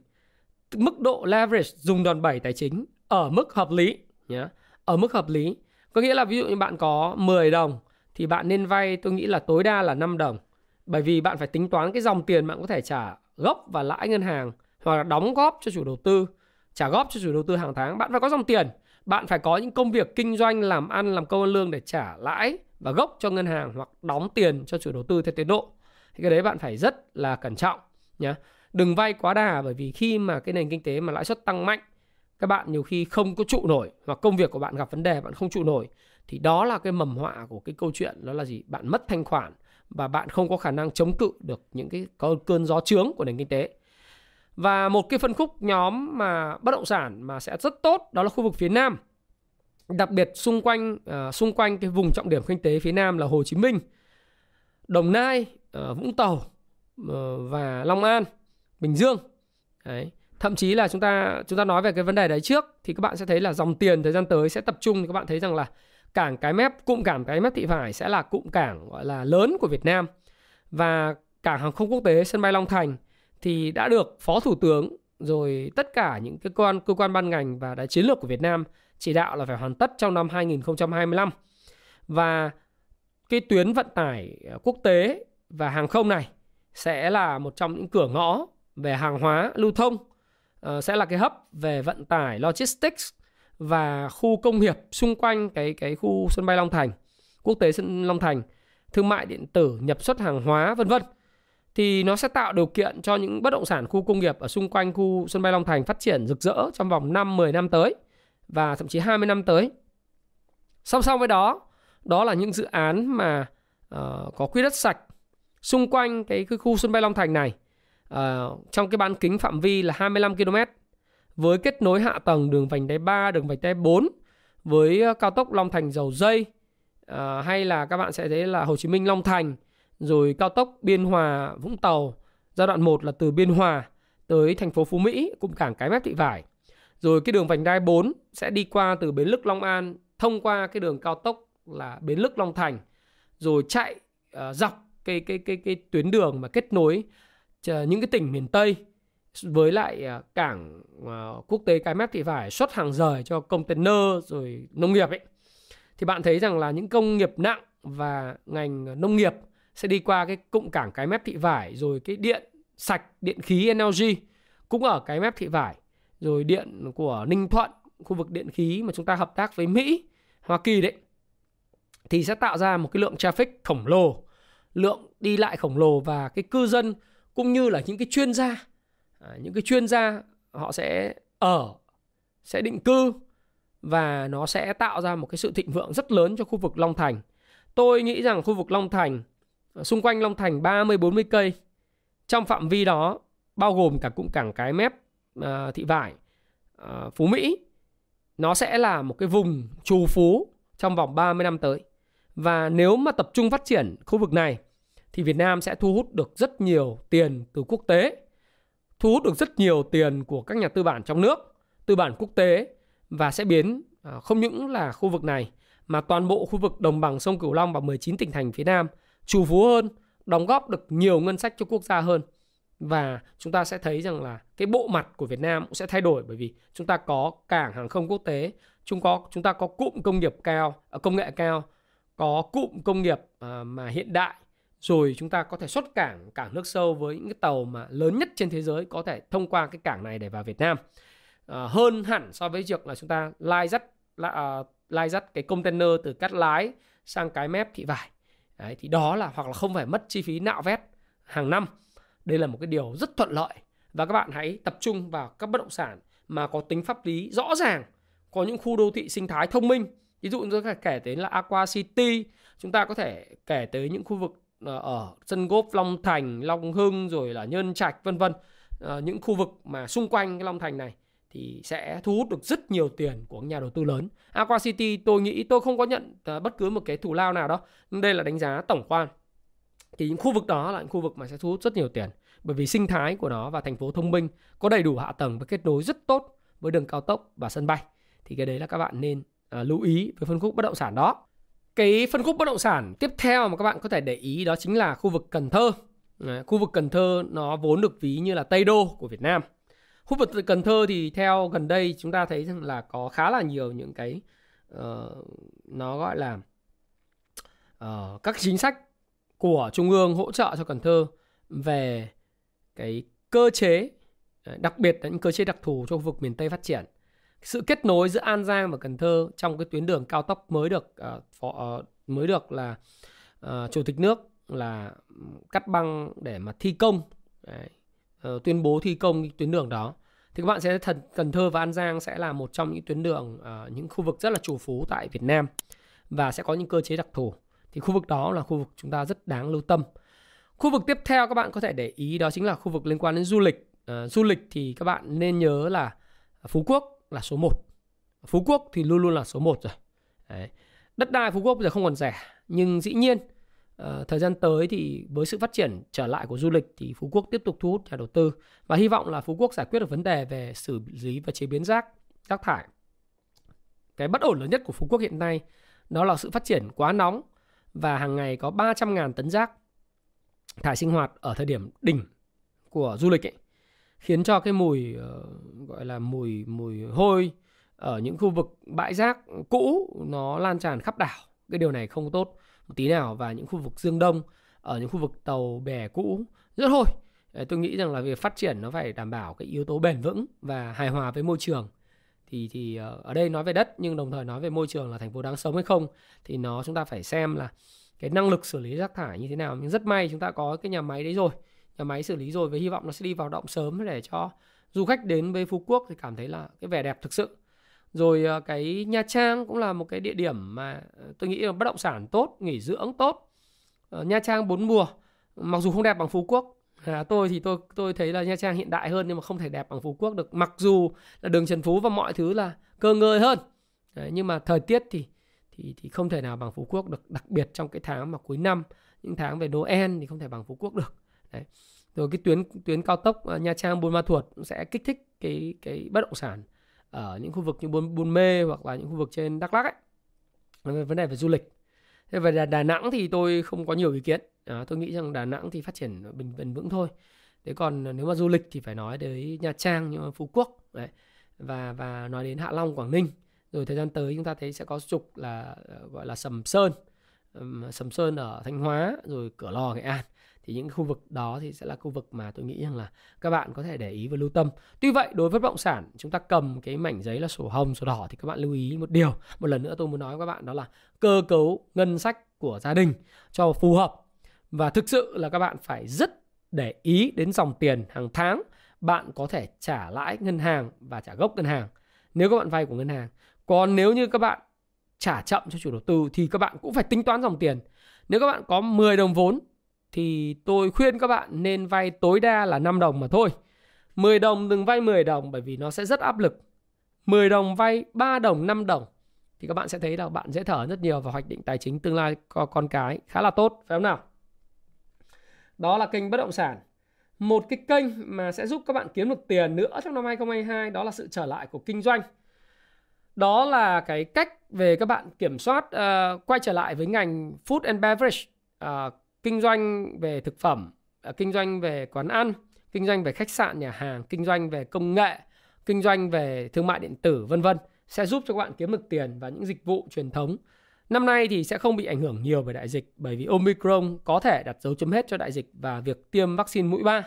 mức độ leverage dùng đòn bẩy tài chính ở mức hợp lý nhé ở mức hợp lý có nghĩa là ví dụ như bạn có 10 đồng thì bạn nên vay tôi nghĩ là tối đa là 5 đồng. Bởi vì bạn phải tính toán cái dòng tiền bạn có thể trả gốc và lãi ngân hàng hoặc là đóng góp cho chủ đầu tư, trả góp cho chủ đầu tư hàng tháng. Bạn phải có dòng tiền, bạn phải có những công việc kinh doanh làm ăn làm công ăn lương để trả lãi và gốc cho ngân hàng hoặc đóng tiền cho chủ đầu tư theo tiến độ. Thì cái đấy bạn phải rất là cẩn trọng nhé. Đừng vay quá đà bởi vì khi mà cái nền kinh tế mà lãi suất tăng mạnh các bạn nhiều khi không có trụ nổi hoặc công việc của bạn gặp vấn đề bạn không trụ nổi thì đó là cái mầm họa của cái câu chuyện đó là gì? Bạn mất thanh khoản và bạn không có khả năng chống cự được những cái cơn gió trướng của nền kinh tế. Và một cái phân khúc nhóm mà bất động sản mà sẽ rất tốt đó là khu vực phía nam. Đặc biệt xung quanh uh, xung quanh cái vùng trọng điểm kinh tế phía nam là Hồ Chí Minh, Đồng Nai, Ờ, Vũng Tàu ờ, và Long An, Bình Dương. Đấy. Thậm chí là chúng ta chúng ta nói về cái vấn đề đấy trước thì các bạn sẽ thấy là dòng tiền thời gian tới sẽ tập trung. Thì các bạn thấy rằng là cảng cái mép cụm cảng cái mép thị vải sẽ là cụm cảng gọi là lớn của Việt Nam. Và cảng hàng không quốc tế sân bay Long Thành thì đã được phó thủ tướng rồi tất cả những cái cơ quan cơ quan ban ngành và đại chiến lược của Việt Nam chỉ đạo là phải hoàn tất trong năm 2025 và cái tuyến vận tải ờ, quốc tế và hàng không này sẽ là một trong những cửa ngõ về hàng hóa lưu thông uh, sẽ là cái hấp về vận tải logistics và khu công nghiệp xung quanh cái cái khu sân bay Long Thành, quốc tế sân Long Thành, thương mại điện tử, nhập xuất hàng hóa vân vân. Thì nó sẽ tạo điều kiện cho những bất động sản khu công nghiệp ở xung quanh khu sân bay Long Thành phát triển rực rỡ trong vòng 5 10 năm tới và thậm chí 20 năm tới. Song song với đó, đó là những dự án mà uh, có quỹ đất sạch xung quanh cái, cái khu sân bay Long Thành này. Uh, trong cái bán kính phạm vi là 25 km với kết nối hạ tầng đường vành đai 3, đường vành đai 4 với ờ, cao tốc Long Thành Dầu Dây uh, hay là các bạn sẽ thấy là Hồ Chí Minh Long Thành rồi cao tốc Biên Hòa Vũng Tàu giai đoạn 1 là từ Biên Hòa tới thành phố Phú Mỹ cùng cảng Cái Mép Thị Vải. Rồi cái đường vành đai 4 sẽ đi qua từ Bến Lức Long An thông qua cái đường cao tốc là Bến Lức Long Thành rồi chạy uh, dọc cái cái cái cái tuyến đường mà kết nối những cái tỉnh miền Tây với lại à, cảng à, quốc tế Cái Mép thì phải xuất hàng rời cho container rồi nông nghiệp ấy. Thì bạn thấy rằng là những công nghiệp nặng và ngành nông nghiệp sẽ đi qua cái cụm cảng cái mép thị vải, rồi cái điện sạch, điện khí NLG cũng ở cái mép thị vải, rồi điện của Ninh Thuận, khu vực điện khí mà chúng ta hợp tác với Mỹ, Hoa Kỳ đấy, thì sẽ tạo ra một cái lượng traffic khổng lồ lượng đi lại khổng lồ và cái cư dân cũng như là những cái chuyên gia à, những cái chuyên gia họ sẽ ở sẽ định cư và nó sẽ tạo ra một cái sự thịnh vượng rất lớn cho khu vực Long Thành. Tôi nghĩ rằng khu vực Long Thành à, xung quanh Long Thành 30 40 cây trong phạm vi đó bao gồm cả cụm cảng cái mép à, thị vải à, Phú Mỹ nó sẽ là một cái vùng trù phú trong vòng 30 năm tới. Và nếu mà tập trung phát triển khu vực này thì Việt Nam sẽ thu hút được rất nhiều tiền từ quốc tế, thu hút được rất nhiều tiền của các nhà tư bản trong nước, tư bản quốc tế và sẽ biến à, không những là khu vực này mà toàn bộ khu vực đồng bằng sông Cửu Long và 19 tỉnh thành phía Nam trù phú hơn, đóng góp được nhiều ngân sách cho quốc gia hơn. Và chúng ta sẽ thấy rằng là cái bộ mặt của Việt Nam cũng sẽ thay đổi bởi vì chúng ta có cảng hàng không quốc tế, chúng có chúng ta có cụm công nghiệp cao, à, công nghệ cao, có cụm công nghiệp à, mà hiện đại rồi chúng ta có thể xuất cảng cảng nước sâu với những cái tàu mà lớn nhất trên thế giới có thể thông qua cái cảng này để vào Việt Nam. À, hơn hẳn so với việc là chúng ta lai dắt uh, lai dắt cái container từ cắt lái sang cái mép thị vải. Đấy, thì đó là hoặc là không phải mất chi phí nạo vét hàng năm. Đây là một cái điều rất thuận lợi. Và các bạn hãy tập trung vào các bất động sản mà có tính pháp lý rõ ràng có những khu đô thị sinh thái thông minh. Ví dụ chúng ta kể tới là Aqua City. Chúng ta có thể kể tới những khu vực ở sân gốp Long Thành Long Hưng rồi là Nhân Trạch vân vân à, những khu vực mà xung quanh cái Long Thành này thì sẽ thu hút được rất nhiều tiền của nhà đầu tư lớn. Aqua City tôi nghĩ tôi không có nhận ờ, bất cứ một cái thủ lao nào đó, nhưng đây là đánh giá tổng quan. Thì những khu vực đó là những khu vực mà sẽ thu hút rất nhiều tiền bởi vì sinh thái của nó và thành phố thông minh có đầy đủ hạ tầng và kết nối rất tốt với đường cao tốc và sân bay. Thì cái đấy là các bạn nên uh, lưu ý với phân khúc bất động sản đó. Cái phân khúc bất động sản tiếp theo mà các bạn có thể để ý đó chính là khu vực Cần Thơ. Khu vực Cần Thơ nó vốn được ví như là Tây Đô của Việt Nam khu vực Cần Thơ thì theo gần đây chúng ta thấy rằng là có khá là nhiều những cái uh, nó gọi là uh, các chính sách của trung ương hỗ trợ cho Cần Thơ về cái cơ chế ờ, đặc biệt là những cơ chế đặc thù cho khu vực miền Tây phát triển sự kết nối giữa An Giang và Cần Thơ trong cái tuyến đường cao tốc mới được uh, phó, uh, mới được là uh, chủ tịch nước là cắt băng để mà thi công. Đấy. Uh, tuyên bố thi công tuyến đường đó. Thì các bạn sẽ thật Cần Thơ và An Giang sẽ là một trong những tuyến đường uh, những khu vực rất là chủ phú tại Việt Nam và sẽ có những cơ chế đặc thù. Thì khu vực đó là khu vực chúng ta rất đáng lưu tâm. Khu vực tiếp theo các bạn có thể để ý đó chính là khu vực liên quan đến du lịch. Uh, du lịch thì các bạn nên nhớ là Phú Quốc là số 1 Phú Quốc thì luôn luôn là số 1 rồi Đấy. đất đai Phú Quốc bây giờ không còn rẻ nhưng dĩ nhiên Uh, thời gian tới thì với sự phát triển trở lại của du lịch thì Phú Quốc tiếp tục thu hút nhà đầu tư và hy vọng là Phú Quốc giải quyết được vấn đề về xử lý và chế biến rác rác thải. Cái bất ổn lớn nhất của Phú Quốc hiện nay đó là sự phát triển quá nóng và hàng ngày có 300.000 tấn rác thải sinh hoạt ở thời điểm đỉnh của du lịch ấy khiến cho cái mùi uh, gọi là mùi mùi hôi ở những khu vực bãi rác cũ nó lan tràn khắp đảo. Cái điều này không tốt một tí nào và những khu vực Dương Đông ở những khu vực tàu bè cũ rất hôi. Ờ, tôi nghĩ rằng là việc phát triển nó phải đảm bảo cái yếu tố bền vững và hài hòa với môi trường. Thì thì ờ, ở đây nói về đất nhưng đồng thời nói về môi trường là thành phố đáng sống hay không thì nó chúng ta phải xem là cái năng lực xử lý rác thải như thế nào. Nhưng rất may chúng ta có cái nhà máy đấy rồi nhà máy xử lý rồi với hy vọng nó sẽ đi vào động sớm để cho du khách đến với Phú Quốc thì cảm thấy là cái vẻ đẹp thực sự. Rồi ờ, cái Nha Trang cũng là một cái địa điểm mà ờ, tôi nghĩ là bất động sản tốt nghỉ dưỡng tốt. Ờ, Nha Trang bốn mùa mặc dù không đẹp bằng Phú Quốc. À, tôi thì tôi tôi thấy là Nha Trang hiện đại hơn nhưng mà không thể đẹp bằng Phú Quốc được. Mặc dù là đường Trần Phú và mọi thứ là cơ ngơi hơn. Đấy, nhưng mà thời tiết thì thì thì không thể nào bằng Phú Quốc được đặc biệt trong cái tháng mà cuối năm. Những tháng về Noel thì không thể bằng Phú Quốc được. Đấy. rồi cái tuyến tuyến cao tốc ờ, Nha Trang Buôn Ma Thuột sẽ kích thích cái cái bất động sản ở những khu vực như Buôn, Buôn Mê hoặc là những khu vực trên Đắk Lắk ấy. Vấn đề về du lịch. Thế về Đà, Đà Nẵng thì tôi không có nhiều ý kiến. À, tôi nghĩ rằng Đà Nẵng thì phát triển bình bền vững thôi. Thế còn nếu mà du lịch thì phải nói tới Nha Trang nhưng mà Phú Quốc đấy và và nói đến Hạ Long Quảng Ninh. Rồi thời gian tới chúng ta thấy sẽ có trục là ờ, gọi là Sầm Sơn. Sầm Sơn ở Thanh Hóa rồi Cửa Lò Nghệ An thì những khu vực đó thì sẽ là khu vực mà tôi nghĩ rằng là các bạn có thể để ý và lưu tâm. Tuy vậy đối với bất động sản chúng ta cầm cái mảnh giấy là sổ hồng, sổ đỏ thì các bạn lưu ý một điều. Một lần nữa tôi muốn nói với các bạn đó là cơ cấu ngân sách của gia đình cho phù hợp và thực sự là các bạn phải rất để ý đến dòng tiền hàng tháng bạn có thể trả lãi ngân hàng và trả gốc ngân hàng nếu các bạn vay của ngân hàng. Còn nếu như các bạn trả chậm cho chủ đầu tư thì các bạn cũng phải tính toán dòng tiền. Nếu các bạn có 10 đồng vốn thì tôi khuyên các bạn nên vay tối đa là 5 đồng mà thôi. 10 đồng đừng vay 10 đồng bởi vì nó sẽ rất áp lực. 10 đồng vay 3 đồng, 5 đồng thì các bạn sẽ thấy là bạn dễ thở rất nhiều và hoạch định tài chính tương lai có con cái khá là tốt phải không nào? Đó là kênh bất động sản. Một cái kênh mà sẽ giúp các bạn kiếm được tiền nữa trong năm 2022 đó là sự trở lại của kinh doanh. Đó là cái cách về các bạn kiểm soát uh, quay trở lại với ngành food and beverage, uh, kinh doanh về thực phẩm, à, kinh doanh về quán ăn, kinh doanh về khách sạn, nhà hàng, kinh doanh về công nghệ, kinh doanh về thương mại điện tử vân vân sẽ giúp cho các bạn kiếm được tiền và những dịch vụ truyền thống. Năm nay thì sẽ không bị ảnh hưởng nhiều bởi đại dịch bởi vì Omicron có thể đặt dấu chấm hết cho đại dịch và việc tiêm vaccine mũi 3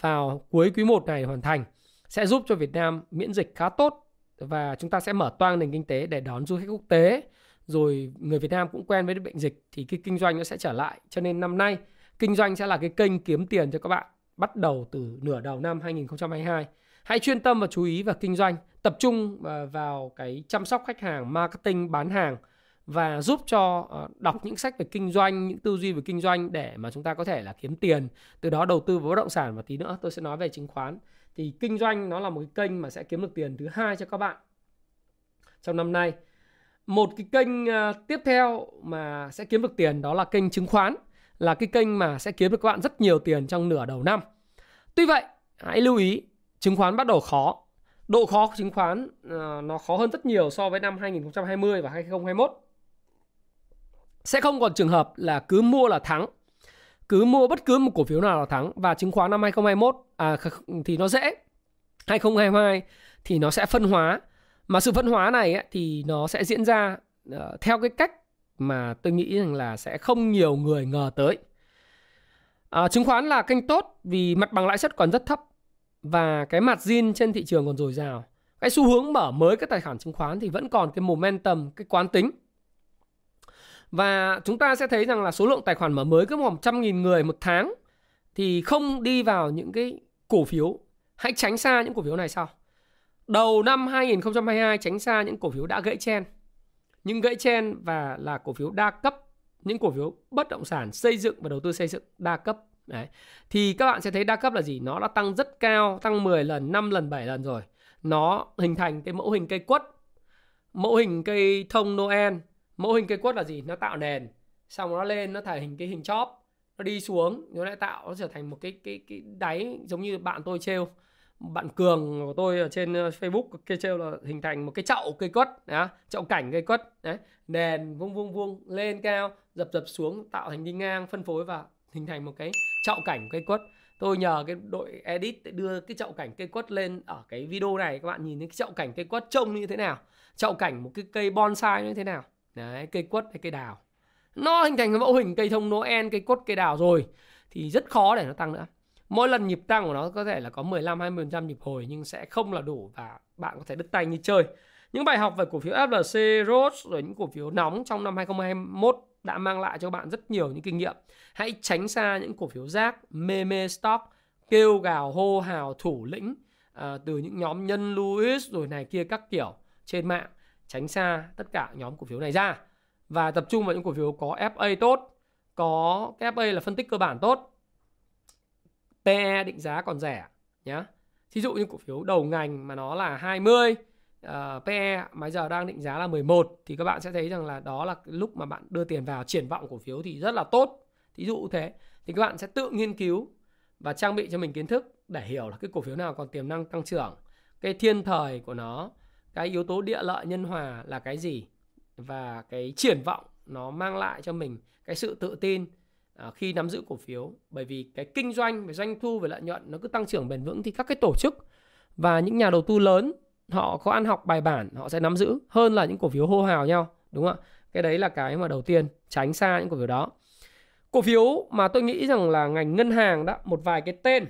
vào cuối quý 1 này hoàn thành sẽ giúp cho Việt Nam miễn dịch khá tốt và chúng ta sẽ mở toang nền kinh tế để đón du khách quốc tế rồi người Việt Nam cũng quen với bệnh dịch thì cái kinh doanh nó sẽ trở lại. Cho nên năm nay, kinh doanh sẽ là cái kênh kiếm tiền cho các bạn, bắt đầu từ nửa đầu năm 2022 hãy chuyên tâm và chú ý vào kinh doanh, tập trung à, vào cái chăm sóc khách hàng, marketing, bán hàng và giúp cho ờ, đọc những sách về kinh doanh, những tư duy về kinh doanh để mà chúng ta có thể là kiếm tiền, từ đó đầu tư vào bất động sản và tí nữa tôi sẽ nói về chứng khoán. Thì kinh doanh nó là một cái kênh mà sẽ kiếm được tiền thứ hai cho các bạn. Trong năm nay một cái kênh ờ, tiếp theo mà sẽ kiếm được tiền đó là kênh chứng khoán là cái kênh mà sẽ kiếm được các bạn rất nhiều tiền trong nửa đầu năm. Tuy vậy hãy lưu ý chứng khoán bắt đầu khó. Độ khó của chứng khoán ờ, nó khó hơn rất nhiều so với năm 2020 và 2021 sẽ không còn trường hợp là cứ mua là thắng. Cứ mua bất cứ một cổ phiếu nào là thắng và chứng khoán năm 2021 à, thì nó dễ. 2022 thì nó sẽ phân hóa mà sự phân hóa này ấy, thì nó sẽ diễn ra uh, theo cái cách mà tôi nghĩ rằng là sẽ không nhiều người ngờ tới à, chứng khoán là kênh tốt vì mặt bằng lãi suất còn rất thấp và cái mặt zin trên thị trường còn dồi dào cái xu hướng mở mới các tài khoản chứng khoán thì vẫn còn cái momentum cái quán tính và chúng ta sẽ thấy rằng là số lượng tài khoản mở mới cứ 100.000 người một tháng thì không đi vào những cái cổ phiếu. Hãy tránh xa những cổ phiếu này sau. Đầu năm 2022 tránh xa những cổ phiếu đã gãy chen. Những gãy chen và là cổ phiếu đa cấp, những cổ phiếu bất động sản xây dựng và đầu tư xây dựng đa cấp. Đấy. Thì các bạn sẽ thấy đa cấp là gì? Nó đã tăng rất cao, tăng 10 lần, 5 lần, 7 lần rồi. Nó hình thành cái mẫu hình cây quất, mẫu hình cây thông Noel mẫu hình cây quất là gì nó tạo nền xong nó lên nó thể hình cái hình chóp nó đi xuống nó lại tạo nó trở thành một cái cái cái đáy giống như bạn tôi trêu bạn cường của tôi ở trên ờ, facebook kia trêu là hình thành một cái chậu cây quất đó, chậu cảnh cây quất đấy nền vuông vuông vuông lên cao dập dập xuống tạo thành đi ngang phân phối và hình thành một cái chậu cảnh cây quất. Tôi nhờ cái đội edit để đưa cái chậu cảnh cây quất lên ở cái video này các bạn nhìn thấy cái chậu cảnh cây quất trông như thế nào chậu cảnh một cái cây bonsai như thế nào đấy cây quất hay cây đào. Nó hình thành cái mẫu hình cây thông Noel cây quất cây đào rồi thì rất khó để nó tăng nữa mỗi lần nhịp tăng của nó có thể là có 15 20% nhịp hồi nhưng sẽ không là đủ và bạn có thể đứt tay như chơi. Những bài học về cổ phiếu FLC, Rose rồi những cổ phiếu nóng trong năm 2021 đã mang lại cho bạn rất nhiều những kinh nghiệm. Hãy tránh xa những cổ phiếu rác, mê mê stock, kêu gào hô hào thủ lĩnh à, từ những nhóm nhân Lewis rồi này kia các kiểu trên mạng. Tránh xa tất cả nhóm cổ phiếu này ra. Và tập trung vào những cổ phiếu có FA tốt, có cái FA là phân tích cơ bản tốt, PE định giá còn rẻ nhá. Thí dụ như cổ phiếu đầu ngành mà nó là 20 uh, PE mà giờ đang định giá là 11 thì các bạn sẽ thấy rằng là đó là lúc mà bạn đưa tiền vào triển vọng cổ phiếu thì rất là tốt. Thí dụ thế thì các bạn sẽ tự nghiên cứu và trang bị cho mình kiến thức để hiểu là cái cổ phiếu nào còn tiềm năng tăng trưởng, cái thiên thời của nó cái yếu tố địa lợi nhân hòa là cái gì và cái triển vọng nó mang lại cho mình cái sự tự tin à, khi nắm giữ cổ phiếu bởi vì cái kinh doanh về doanh thu về lợi nhuận nó cứ tăng trưởng bền vững thì các cái tổ chức và những nhà đầu tư lớn họ có ăn học bài bản họ sẽ nắm giữ hơn là những cổ phiếu hô hào nhau đúng không ạ? Cái đấy là cái mà đầu tiên tránh xa những cổ phiếu đó. Cổ phiếu mà tôi nghĩ rằng là ngành ngân hàng đó một vài cái tên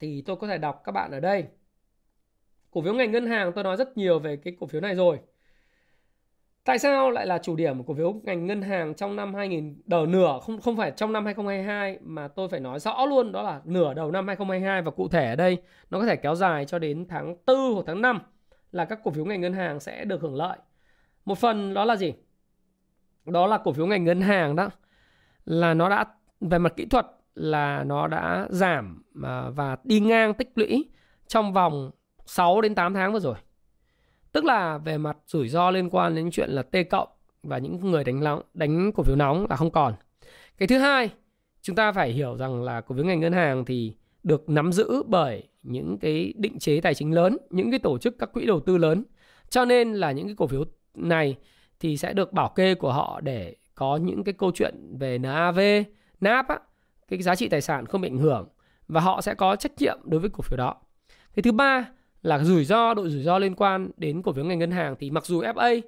thì tôi có thể đọc các bạn ở đây. Cổ phiếu ngành ngân hàng tôi nói rất nhiều về cái cổ phiếu này rồi. Tại sao lại là chủ điểm của cổ phiếu ngành ngân hàng trong năm 2000 đầu nửa không không phải trong năm 2022 mà tôi phải nói rõ luôn, đó là nửa đầu năm 2022 và cụ thể ở đây nó có thể kéo dài cho đến tháng 4 hoặc tháng 5 là các cổ phiếu ngành ngân hàng sẽ được hưởng lợi. Một phần đó là gì? Đó là cổ phiếu ngành ngân hàng đó, là nó đã, về mặt kỹ thuật là nó đã giảm à, và đi ngang tích lũy trong vòng 6 đến 8 tháng vừa rồi. Tức là về mặt rủi ro liên quan đến chuyện là T cộng và những người đánh nóng, đánh cổ phiếu nóng là không còn. Cái thứ hai, chúng ta phải hiểu rằng là cổ phiếu ngành ngân hàng thì được nắm giữ bởi những cái định chế tài chính lớn, những cái tổ chức các quỹ đầu tư lớn. Cho nên là những cái cổ phiếu này thì sẽ được bảo kê của họ để có những cái câu chuyện về NAV, NAV á, cái giá trị tài sản không bị ảnh hưởng và họ sẽ có trách nhiệm đối với cổ phiếu đó. Cái thứ ba là rủi ro độ rủi ro liên quan đến cổ phiếu ngành ngân hàng. Thì mặc dù FA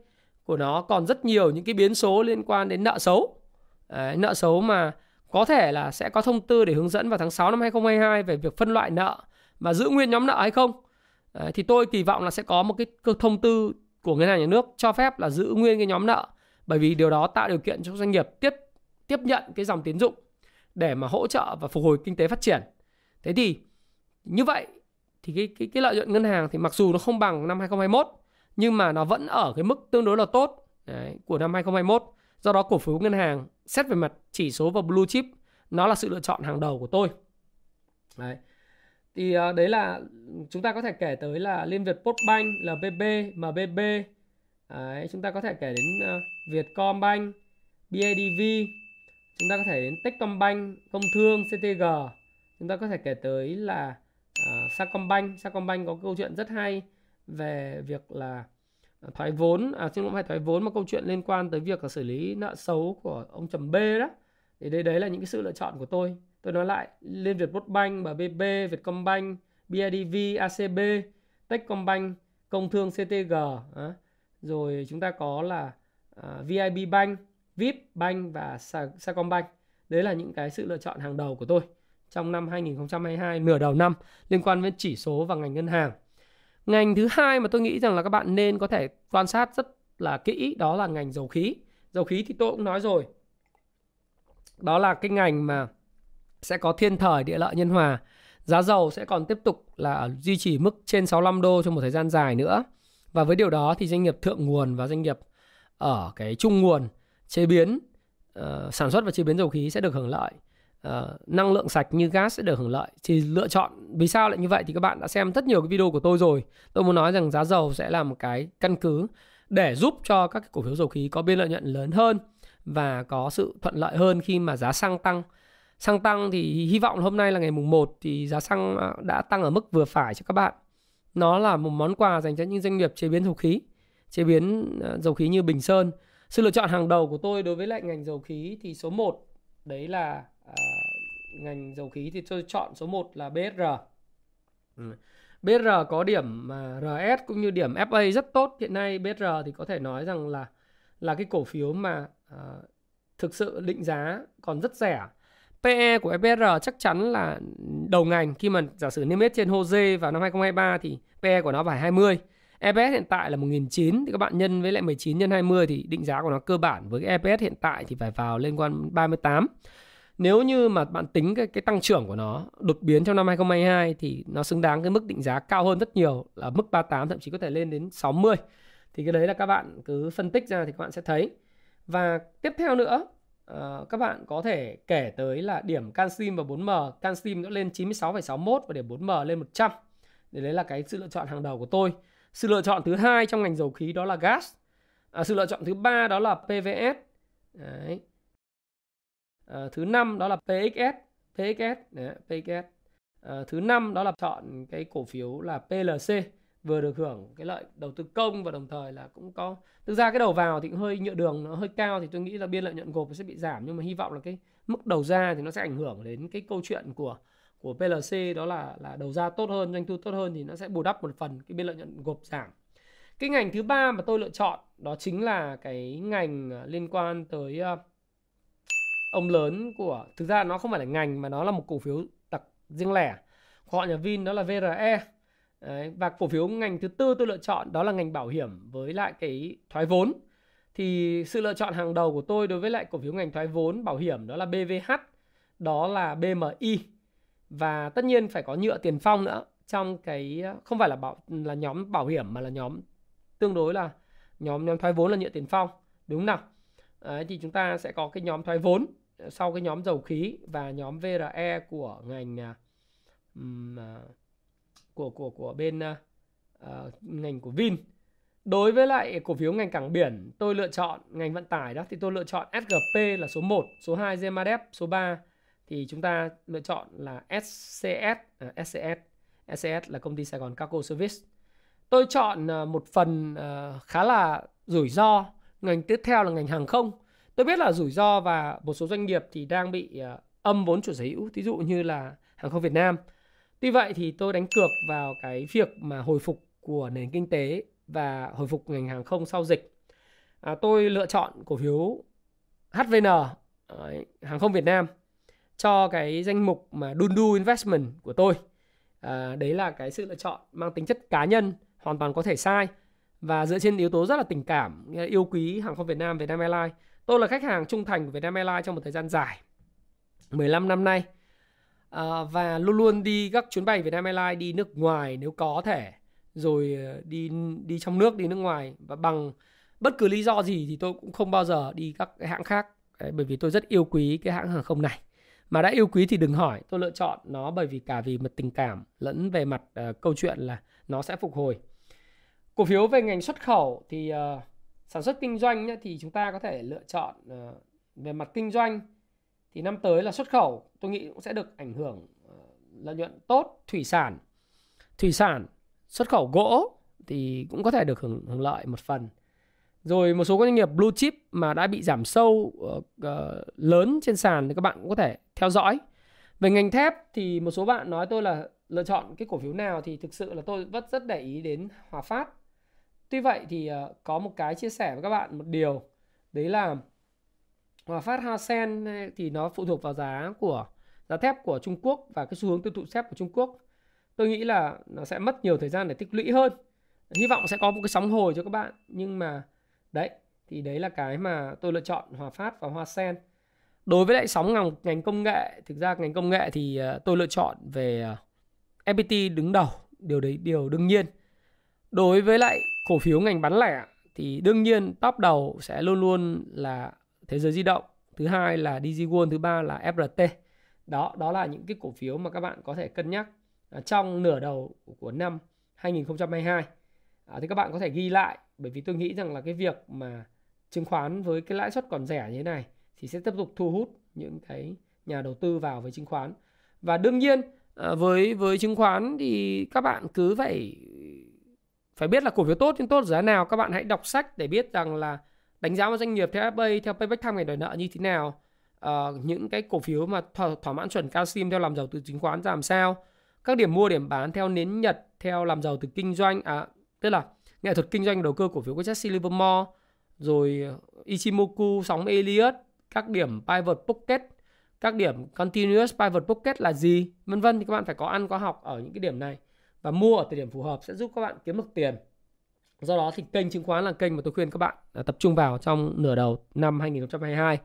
của nó còn rất nhiều những cái biến số liên quan đến nợ xấu. Đấy, nợ xấu mà có thể là sẽ có thông tư để hướng dẫn vào tháng 6 năm 2022 về việc phân loại nợ và giữ nguyên nhóm nợ hay không. Đấy, thì tôi kỳ vọng là sẽ có một cái thông tư của ngân hàng nhà nước cho phép là giữ nguyên cái nhóm nợ. Bởi vì điều đó tạo điều kiện cho doanh nghiệp tiếp tiếp nhận cái dòng tiến dụng để mà hỗ trợ và phục hồi kinh tế phát triển. Thế thì như vậy thì cái cái cái lợi nhuận ngân hàng thì mặc dù nó không bằng năm 2021 nhưng mà nó vẫn ở cái mức tương đối là tốt đấy, của năm 2021. Do đó cổ phiếu ngân hàng xét về mặt chỉ số và blue chip nó là sự lựa chọn hàng đầu của tôi. Đấy. Thì uh, đấy là chúng ta có thể kể tới là Liên Việt Postbank, LBB, MBB. Đấy, chúng ta có thể kể đến ờ, uh, Vietcombank, BIDV. Chúng ta có thể đến Techcombank, Công Thương, CTG. Chúng ta có thể kể tới là Sacombank. Sacombank có câu chuyện rất hay về việc là à, thoái vốn. À xin lỗi phải thoái vốn mà câu chuyện liên quan tới việc là xử lý nợ xấu của ông trầm B đó. Thì đây đấy là những cái sự lựa chọn của tôi. Tôi nói lại Liên Việt Postbank, BB, Vietcombank, BIDV, ACB, Techcombank, Công Thương CTG à. rồi chúng ta có là à, VIB Bank, VIP Bank và Sacombank. Đấy là những cái sự lựa chọn hàng đầu của tôi trong năm 2022 nửa đầu năm liên quan đến chỉ số và ngành ngân hàng. Ngành thứ hai mà tôi nghĩ rằng là các bạn nên có thể quan sát rất là kỹ đó là ngành dầu khí. Dầu khí thì tôi cũng nói rồi. Đó là cái ngành mà sẽ có thiên thời địa lợi nhân hòa. Giá dầu sẽ còn tiếp tục là duy trì mức trên 65 đô trong một thời gian dài nữa. Và với điều đó thì doanh nghiệp thượng nguồn và doanh nghiệp ở cái trung nguồn chế biến uh, sản xuất và chế biến dầu khí sẽ được hưởng lợi uh, năng lượng sạch như gas sẽ được hưởng lợi. Thì lựa chọn vì sao lại như vậy thì các bạn đã xem rất nhiều cái video của tôi rồi. Tôi muốn nói rằng giá dầu sẽ là một cái căn cứ để giúp cho các cổ phiếu dầu khí có biên lợi nhuận lớn hơn và có sự thuận lợi hơn khi mà giá xăng tăng. Xăng tăng thì hy vọng hôm nay là ngày mùng 1 thì giá xăng à, đã tăng ở mức vừa phải cho các bạn. Nó là một món quà dành cho những doanh nghiệp chế biến dầu khí chế biến à, dầu khí như Bình Sơn. Sự lựa chọn hàng đầu của tôi đối với lại ngành dầu khí thì số 1 đấy là à, ngành dầu khí thì tôi chọn số 1 là BSR. Ừ. BSR có điểm mà RS cũng như điểm FA rất tốt. Hiện nay BSR thì có thể nói rằng là là cái cổ phiếu mà à, thực sự định giá còn rất rẻ. PE của BSR chắc chắn là đầu ngành khi mà giả sử niêm yết trên HOSE vào năm 2023 thì PE của nó phải 20. EPS hiện tại là 1009 thì các bạn nhân với lại 19 nhân 20 thì định giá của nó cơ bản với cái EPS hiện tại thì phải vào liên quan 38 nếu như mà bạn tính cái, cái tăng trưởng của nó đột biến trong năm 2022 thì nó xứng đáng cái mức định giá cao hơn rất nhiều là mức 38 thậm chí có thể lên đến 60 thì cái đấy là các bạn cứ phân tích ra thì các bạn sẽ thấy. Và tiếp theo nữa uh, các bạn có thể kể tới là điểm canxim và 4M canxim nó lên 96,61 và điểm 4M lên 100 để đấy là cái sự lựa chọn hàng đầu của tôi sự lựa chọn thứ hai trong ngành dầu khí đó là gas. À, sự lựa chọn thứ ba đó là PVS đấy. À, thứ năm đó là PXS PXS đấy, PXS à, thứ năm đó là chọn cái cổ phiếu là PLC vừa được hưởng cái lợi đầu tư công và đồng thời là cũng có thực ra cái đầu vào thì cũng hơi nhựa đường nó hơi cao thì tôi nghĩ là biên lợi nhuận gộp sẽ bị giảm nhưng mà hy vọng là cái mức đầu ra thì nó sẽ ảnh hưởng đến cái câu chuyện của của PLC đó là là đầu ra tốt hơn doanh thu tốt hơn thì nó sẽ bù đắp một phần cái biên lợi nhuận gộp giảm. Cái ngành thứ ba mà tôi lựa chọn đó chính là cái ngành à, liên quan tới à, ông lớn của thực ra nó không phải là ngành mà nó là một cổ phiếu đặc riêng lẻ. Của họ nhà Vin đó là VRE Đấy, và cổ phiếu ngành thứ tư tôi lựa chọn đó là ngành bảo hiểm với lại cái thoái vốn. Thì sự lựa chọn hàng đầu của tôi đối với lại cổ phiếu ngành thoái vốn bảo hiểm đó là BVH đó là BMI và tất nhiên phải có nhựa tiền phong nữa. Trong cái ờ, không phải là bảo là nhóm bảo hiểm mà là nhóm tương đối là nhóm nhóm thoái vốn là nhựa tiền phong. Đúng không nào? Đấy, thì chúng ta sẽ có cái nhóm thoái vốn ờ, sau cái nhóm dầu khí và nhóm VRE của ngành um, của của của bên uh, ngành của Vin. Đối với lại cổ phiếu ngành cảng biển tôi lựa chọn ngành vận tải đó thì tôi lựa chọn SGP là số 1 số 2 Zemadep, số 3 thì chúng ta lựa chọn là SCS à, SCS SCS là công ty Sài Gòn Cargo Service. Tôi chọn à, một phần à, khá là rủi ro. Ngành tiếp theo là ngành hàng không. Tôi biết là rủi ro và một số doanh nghiệp thì đang bị à, âm vốn chủ sở hữu ví dụ như là hàng không Việt Nam. Tuy vậy thì tôi đánh cược vào cái việc mà hồi phục của nền kinh tế và hồi phục ngành hàng không sau dịch. À, tôi lựa chọn cổ phiếu HVN hàng không Việt Nam cho cái danh mục mà Dundu Investment của tôi. À, đấy là cái sự lựa chọn mang tính chất cá nhân, hoàn toàn có thể sai. Và dựa trên yếu tố rất là tình cảm, yêu quý hàng không Việt Nam, Vietnam Airlines. Tôi là khách hàng trung thành của Vietnam Airlines trong một thời gian dài, 15 năm nay. À, và luôn luôn đi các chuyến bay Vietnam Airlines đi nước ngoài nếu có thể rồi ờ, đi đi trong nước đi nước ngoài. Và bằng bất cứ lý do gì thì tôi cũng không bao giờ đi các cái hãng khác. Đấy, bởi vì tôi rất yêu quý cái hãng hàng không này mà đã yêu quý thì đừng hỏi. Tôi lựa chọn nó bởi vì cả vì mặt tình cảm lẫn về mặt uh, câu chuyện là nó sẽ phục hồi. Cổ phiếu về ngành xuất khẩu thì uh, sản xuất kinh doanh nhá, thì chúng ta có thể lựa chọn uh, về mặt kinh doanh thì năm tới là xuất khẩu. Tôi nghĩ cũng sẽ được ảnh hưởng uh, lợi nhuận tốt thủy sản. Thủy sản xuất khẩu gỗ thì cũng có thể được hưởng, hưởng lợi một phần rồi một số các doanh nghiệp blue chip mà đã bị giảm sâu uh, lớn trên sàn thì các bạn cũng có thể theo dõi về ngành thép thì một số bạn nói tôi là lựa chọn cái cổ phiếu nào thì thực sự là tôi vẫn rất để ý đến Hòa Phát tuy vậy thì uh, có một cái chia sẻ với các bạn một điều đấy là Hòa Phát Hasen thì nó phụ thuộc vào giá của giá thép của Trung Quốc và cái xu hướng tiêu thụ thép của Trung Quốc. Tôi nghĩ là nó sẽ mất nhiều thời gian để tích lũy hơn. Hy vọng sẽ có một cái sóng hồi cho các bạn. Nhưng mà đấy, thì đấy là cái mà tôi lựa chọn Hòa Phát và Hoa Sen. Đối với lại sóng ngành, ngành công nghệ, thực ra ngành công nghệ thì ờ, tôi lựa chọn về ờ, FPT đứng đầu, điều đấy điều đương nhiên. Đối với lại cổ phiếu ngành bán lẻ thì đương nhiên top đầu sẽ luôn luôn là thế giới di động thứ hai là DigiWorld thứ ba là FRT đó đó là những cái cổ phiếu mà các bạn có thể cân nhắc ờ, trong nửa đầu của năm 2022 à, thì các bạn có thể ghi lại bởi vì tôi nghĩ rằng là cái việc mà chứng khoán với cái lãi suất còn rẻ như thế này thì sẽ tiếp tục thu hút những cái nhà đầu tư vào với chứng khoán. Và đương nhiên à, với với chứng khoán thì các bạn cứ phải phải biết là cổ phiếu tốt nhưng tốt giá nào. Các bạn hãy đọc sách để biết rằng là đánh giá một doanh nghiệp theo FA theo payback time ngày đòi nợ như thế nào. Uh, những cái cổ phiếu mà thỏa, thỏa mãn chuẩn cao sim theo làm giàu từ chứng khoán ra làm sao. Các điểm mua điểm bán theo nến nhật theo làm giàu từ kinh doanh à tức là nghệ thuật kinh doanh đầu cơ cổ phiếu của Jesse Livermore rồi uh, Ichimoku sóng Elliott các điểm pivot pocket các điểm continuous pivot pocket là gì vân vân thì các bạn phải có ăn có học ở những cái điểm này và mua ở thời điểm phù hợp sẽ giúp các bạn kiếm được tiền Do đó thì kênh chứng khoán là kênh mà tôi khuyên các bạn tập trung vào trong nửa đầu năm 2022.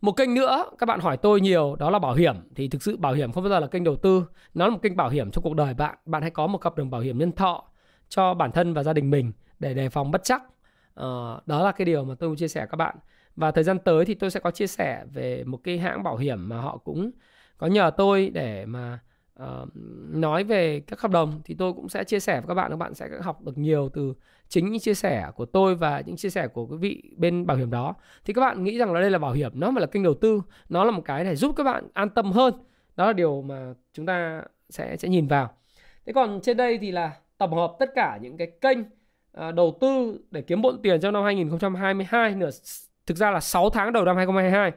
Một kênh nữa các bạn hỏi tôi nhiều đó là bảo hiểm thì thực sự bảo hiểm không bao giờ là kênh đầu tư, nó là một kênh bảo hiểm cho cuộc đời bạn. Bạn hãy có một hợp đồng bảo hiểm nhân thọ cho bản thân và gia đình mình để đề phòng bất chắc. À, đó là cái điều mà tôi muốn chia sẻ các bạn. Và thời gian tới thì tôi sẽ có chia sẻ về một cái hãng bảo hiểm mà họ cũng có nhờ tôi để mà uh, nói về các hợp đồng thì tôi cũng sẽ chia sẻ với các bạn các bạn sẽ học được nhiều từ chính những chia sẻ của tôi và những chia sẻ của quý vị bên bảo hiểm đó thì các bạn nghĩ rằng là đây là bảo hiểm nó mà là kênh đầu tư nó là một cái để giúp các bạn an tâm hơn đó là điều mà chúng ta sẽ sẽ nhìn vào thế còn trên đây thì là tổng hợp tất cả những cái kênh à, đầu tư để kiếm bộn tiền trong năm 2022 nửa thực ra là 6 tháng đầu năm 2022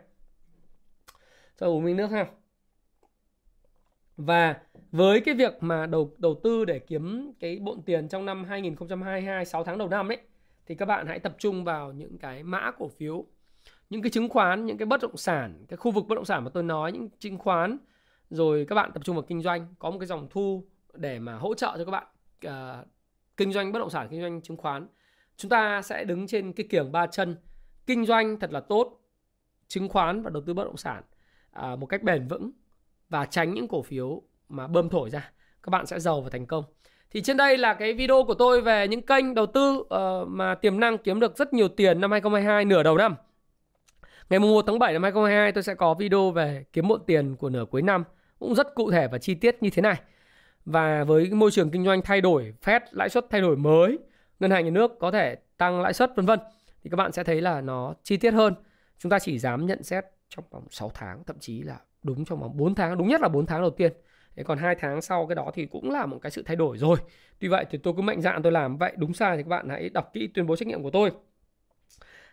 cho uống miếng nước ha. Và với cái việc mà đầu đầu tư để kiếm cái bộn tiền trong năm 2022 6 tháng đầu năm ấy thì các bạn hãy tập trung vào những cái mã cổ phiếu, những cái chứng khoán, những cái bất động sản, cái khu vực bất động sản mà tôi nói, những chứng khoán. Rồi các bạn tập trung vào kinh doanh, có một cái dòng thu để mà hỗ trợ cho các bạn uh, kinh doanh bất động sản, kinh doanh chứng khoán. Chúng ta sẽ đứng trên cái kiềng ba chân, kinh doanh thật là tốt, chứng khoán và đầu tư bất động sản uh, một cách bền vững và tránh những cổ phiếu mà bơm thổi ra các bạn sẽ giàu và thành công. Thì trên đây là cái video của tôi về những kênh đầu tư uh, mà tiềm năng kiếm được rất nhiều tiền năm 2022 nửa đầu năm. Ngày 1 tháng 7 năm 2022 tôi sẽ có video về kiếm muộn tiền của nửa cuối năm cũng rất cụ thể và chi tiết như thế này và với môi trường kinh doanh thay đổi phép lãi suất thay đổi mới, ngân hàng nhà nước có thể tăng lãi suất, vân vân, thì các bạn sẽ thấy là nó chi tiết hơn. Chúng ta chỉ dám nhận xét trong vòng 6 tháng, thậm chí là đúng trong vòng 4 tháng, đúng nhất là 4 tháng đầu tiên. Thế còn hai tháng sau cái đó thì cũng là một cái sự thay đổi rồi. Tuy vậy thì tôi cứ mạnh dạn tôi làm vậy, đúng sai thì các bạn hãy đọc kỹ tuyên bố trách nhiệm của tôi.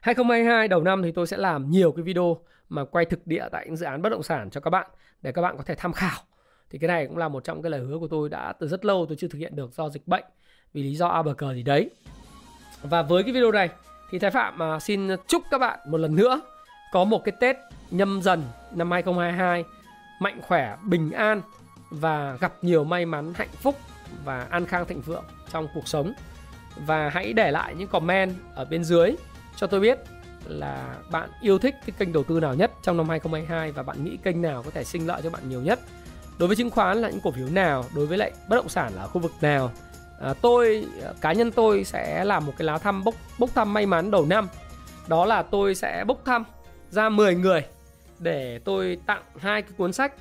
2022 đầu năm thì tôi sẽ làm nhiều cái video mà quay thực địa tại những dự án bất động sản cho các bạn, để các bạn có thể tham khảo thì cái này cũng là một trong cái lời hứa của tôi đã từ rất lâu tôi chưa thực hiện được do dịch bệnh vì lý do a bờ cờ gì đấy và với cái video này thì Thái Phạm à, xin chúc các bạn một lần nữa có một cái Tết nhâm dần năm 2022 mạnh khỏe, bình an và gặp nhiều may mắn, hạnh phúc và an khang thịnh vượng trong cuộc sống. Và hãy để lại những comment ở bên dưới cho tôi biết là bạn yêu thích cái kênh đầu tư nào nhất trong năm 2022 và bạn nghĩ kênh nào có thể sinh lợi cho bạn nhiều nhất. Đối với chứng khoán là những cổ phiếu nào, đối với lại bất động sản là ở khu vực nào. À, tôi à, cá nhân tôi sẽ làm một cái lá thăm bốc bốc thăm may mắn đầu năm. Đó là tôi sẽ bốc thăm ra 10 người để tôi tặng hai cái cuốn sách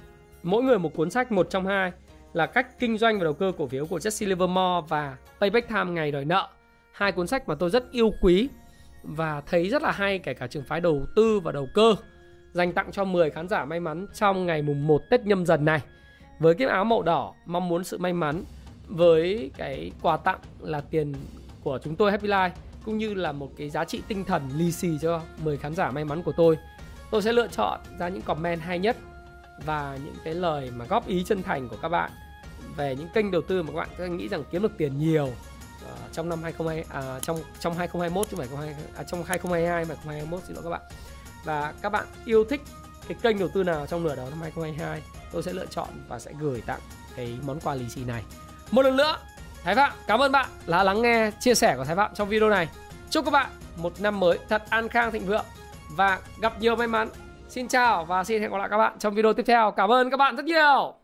mỗi người một cuốn sách một trong hai là cách kinh doanh và đầu cơ cổ phiếu của Jesse Livermore và Payback Time ngày đòi nợ hai cuốn sách mà tôi rất yêu quý và thấy rất là hay kể cả trường phái đầu tư và đầu cơ dành tặng cho 10 khán giả may mắn trong ngày mùng 1 Tết nhâm dần này với cái áo màu đỏ mong muốn sự may mắn với cái quà tặng là tiền của chúng tôi Happy Life cũng như là một cái giá trị tinh thần lì xì cho 10 khán giả may mắn của tôi. Tôi sẽ lựa chọn ra những comment hay nhất và những cái lời mà góp ý chân thành của các bạn về những kênh đầu tư mà các bạn các nghĩ rằng kiếm được tiền nhiều uh, trong năm 2020 à, trong trong 2021 chứ không phải 20, à, trong 2022 mà 2021 xin lỗi các bạn. Và các bạn yêu thích cái kênh đầu tư nào trong nửa đầu năm 2022 tôi sẽ lựa chọn và sẽ gửi tặng cái món quà lì xì này. Một lần nữa, Thái Phạm, cảm ơn bạn đã lắng nghe, chia sẻ của Thái Phạm trong video này. Chúc các bạn một năm mới thật an khang, thịnh vượng và gặp nhiều may mắn. Xin chào và xin hẹn gặp lại các bạn trong video tiếp theo. Cảm ơn các bạn rất nhiều.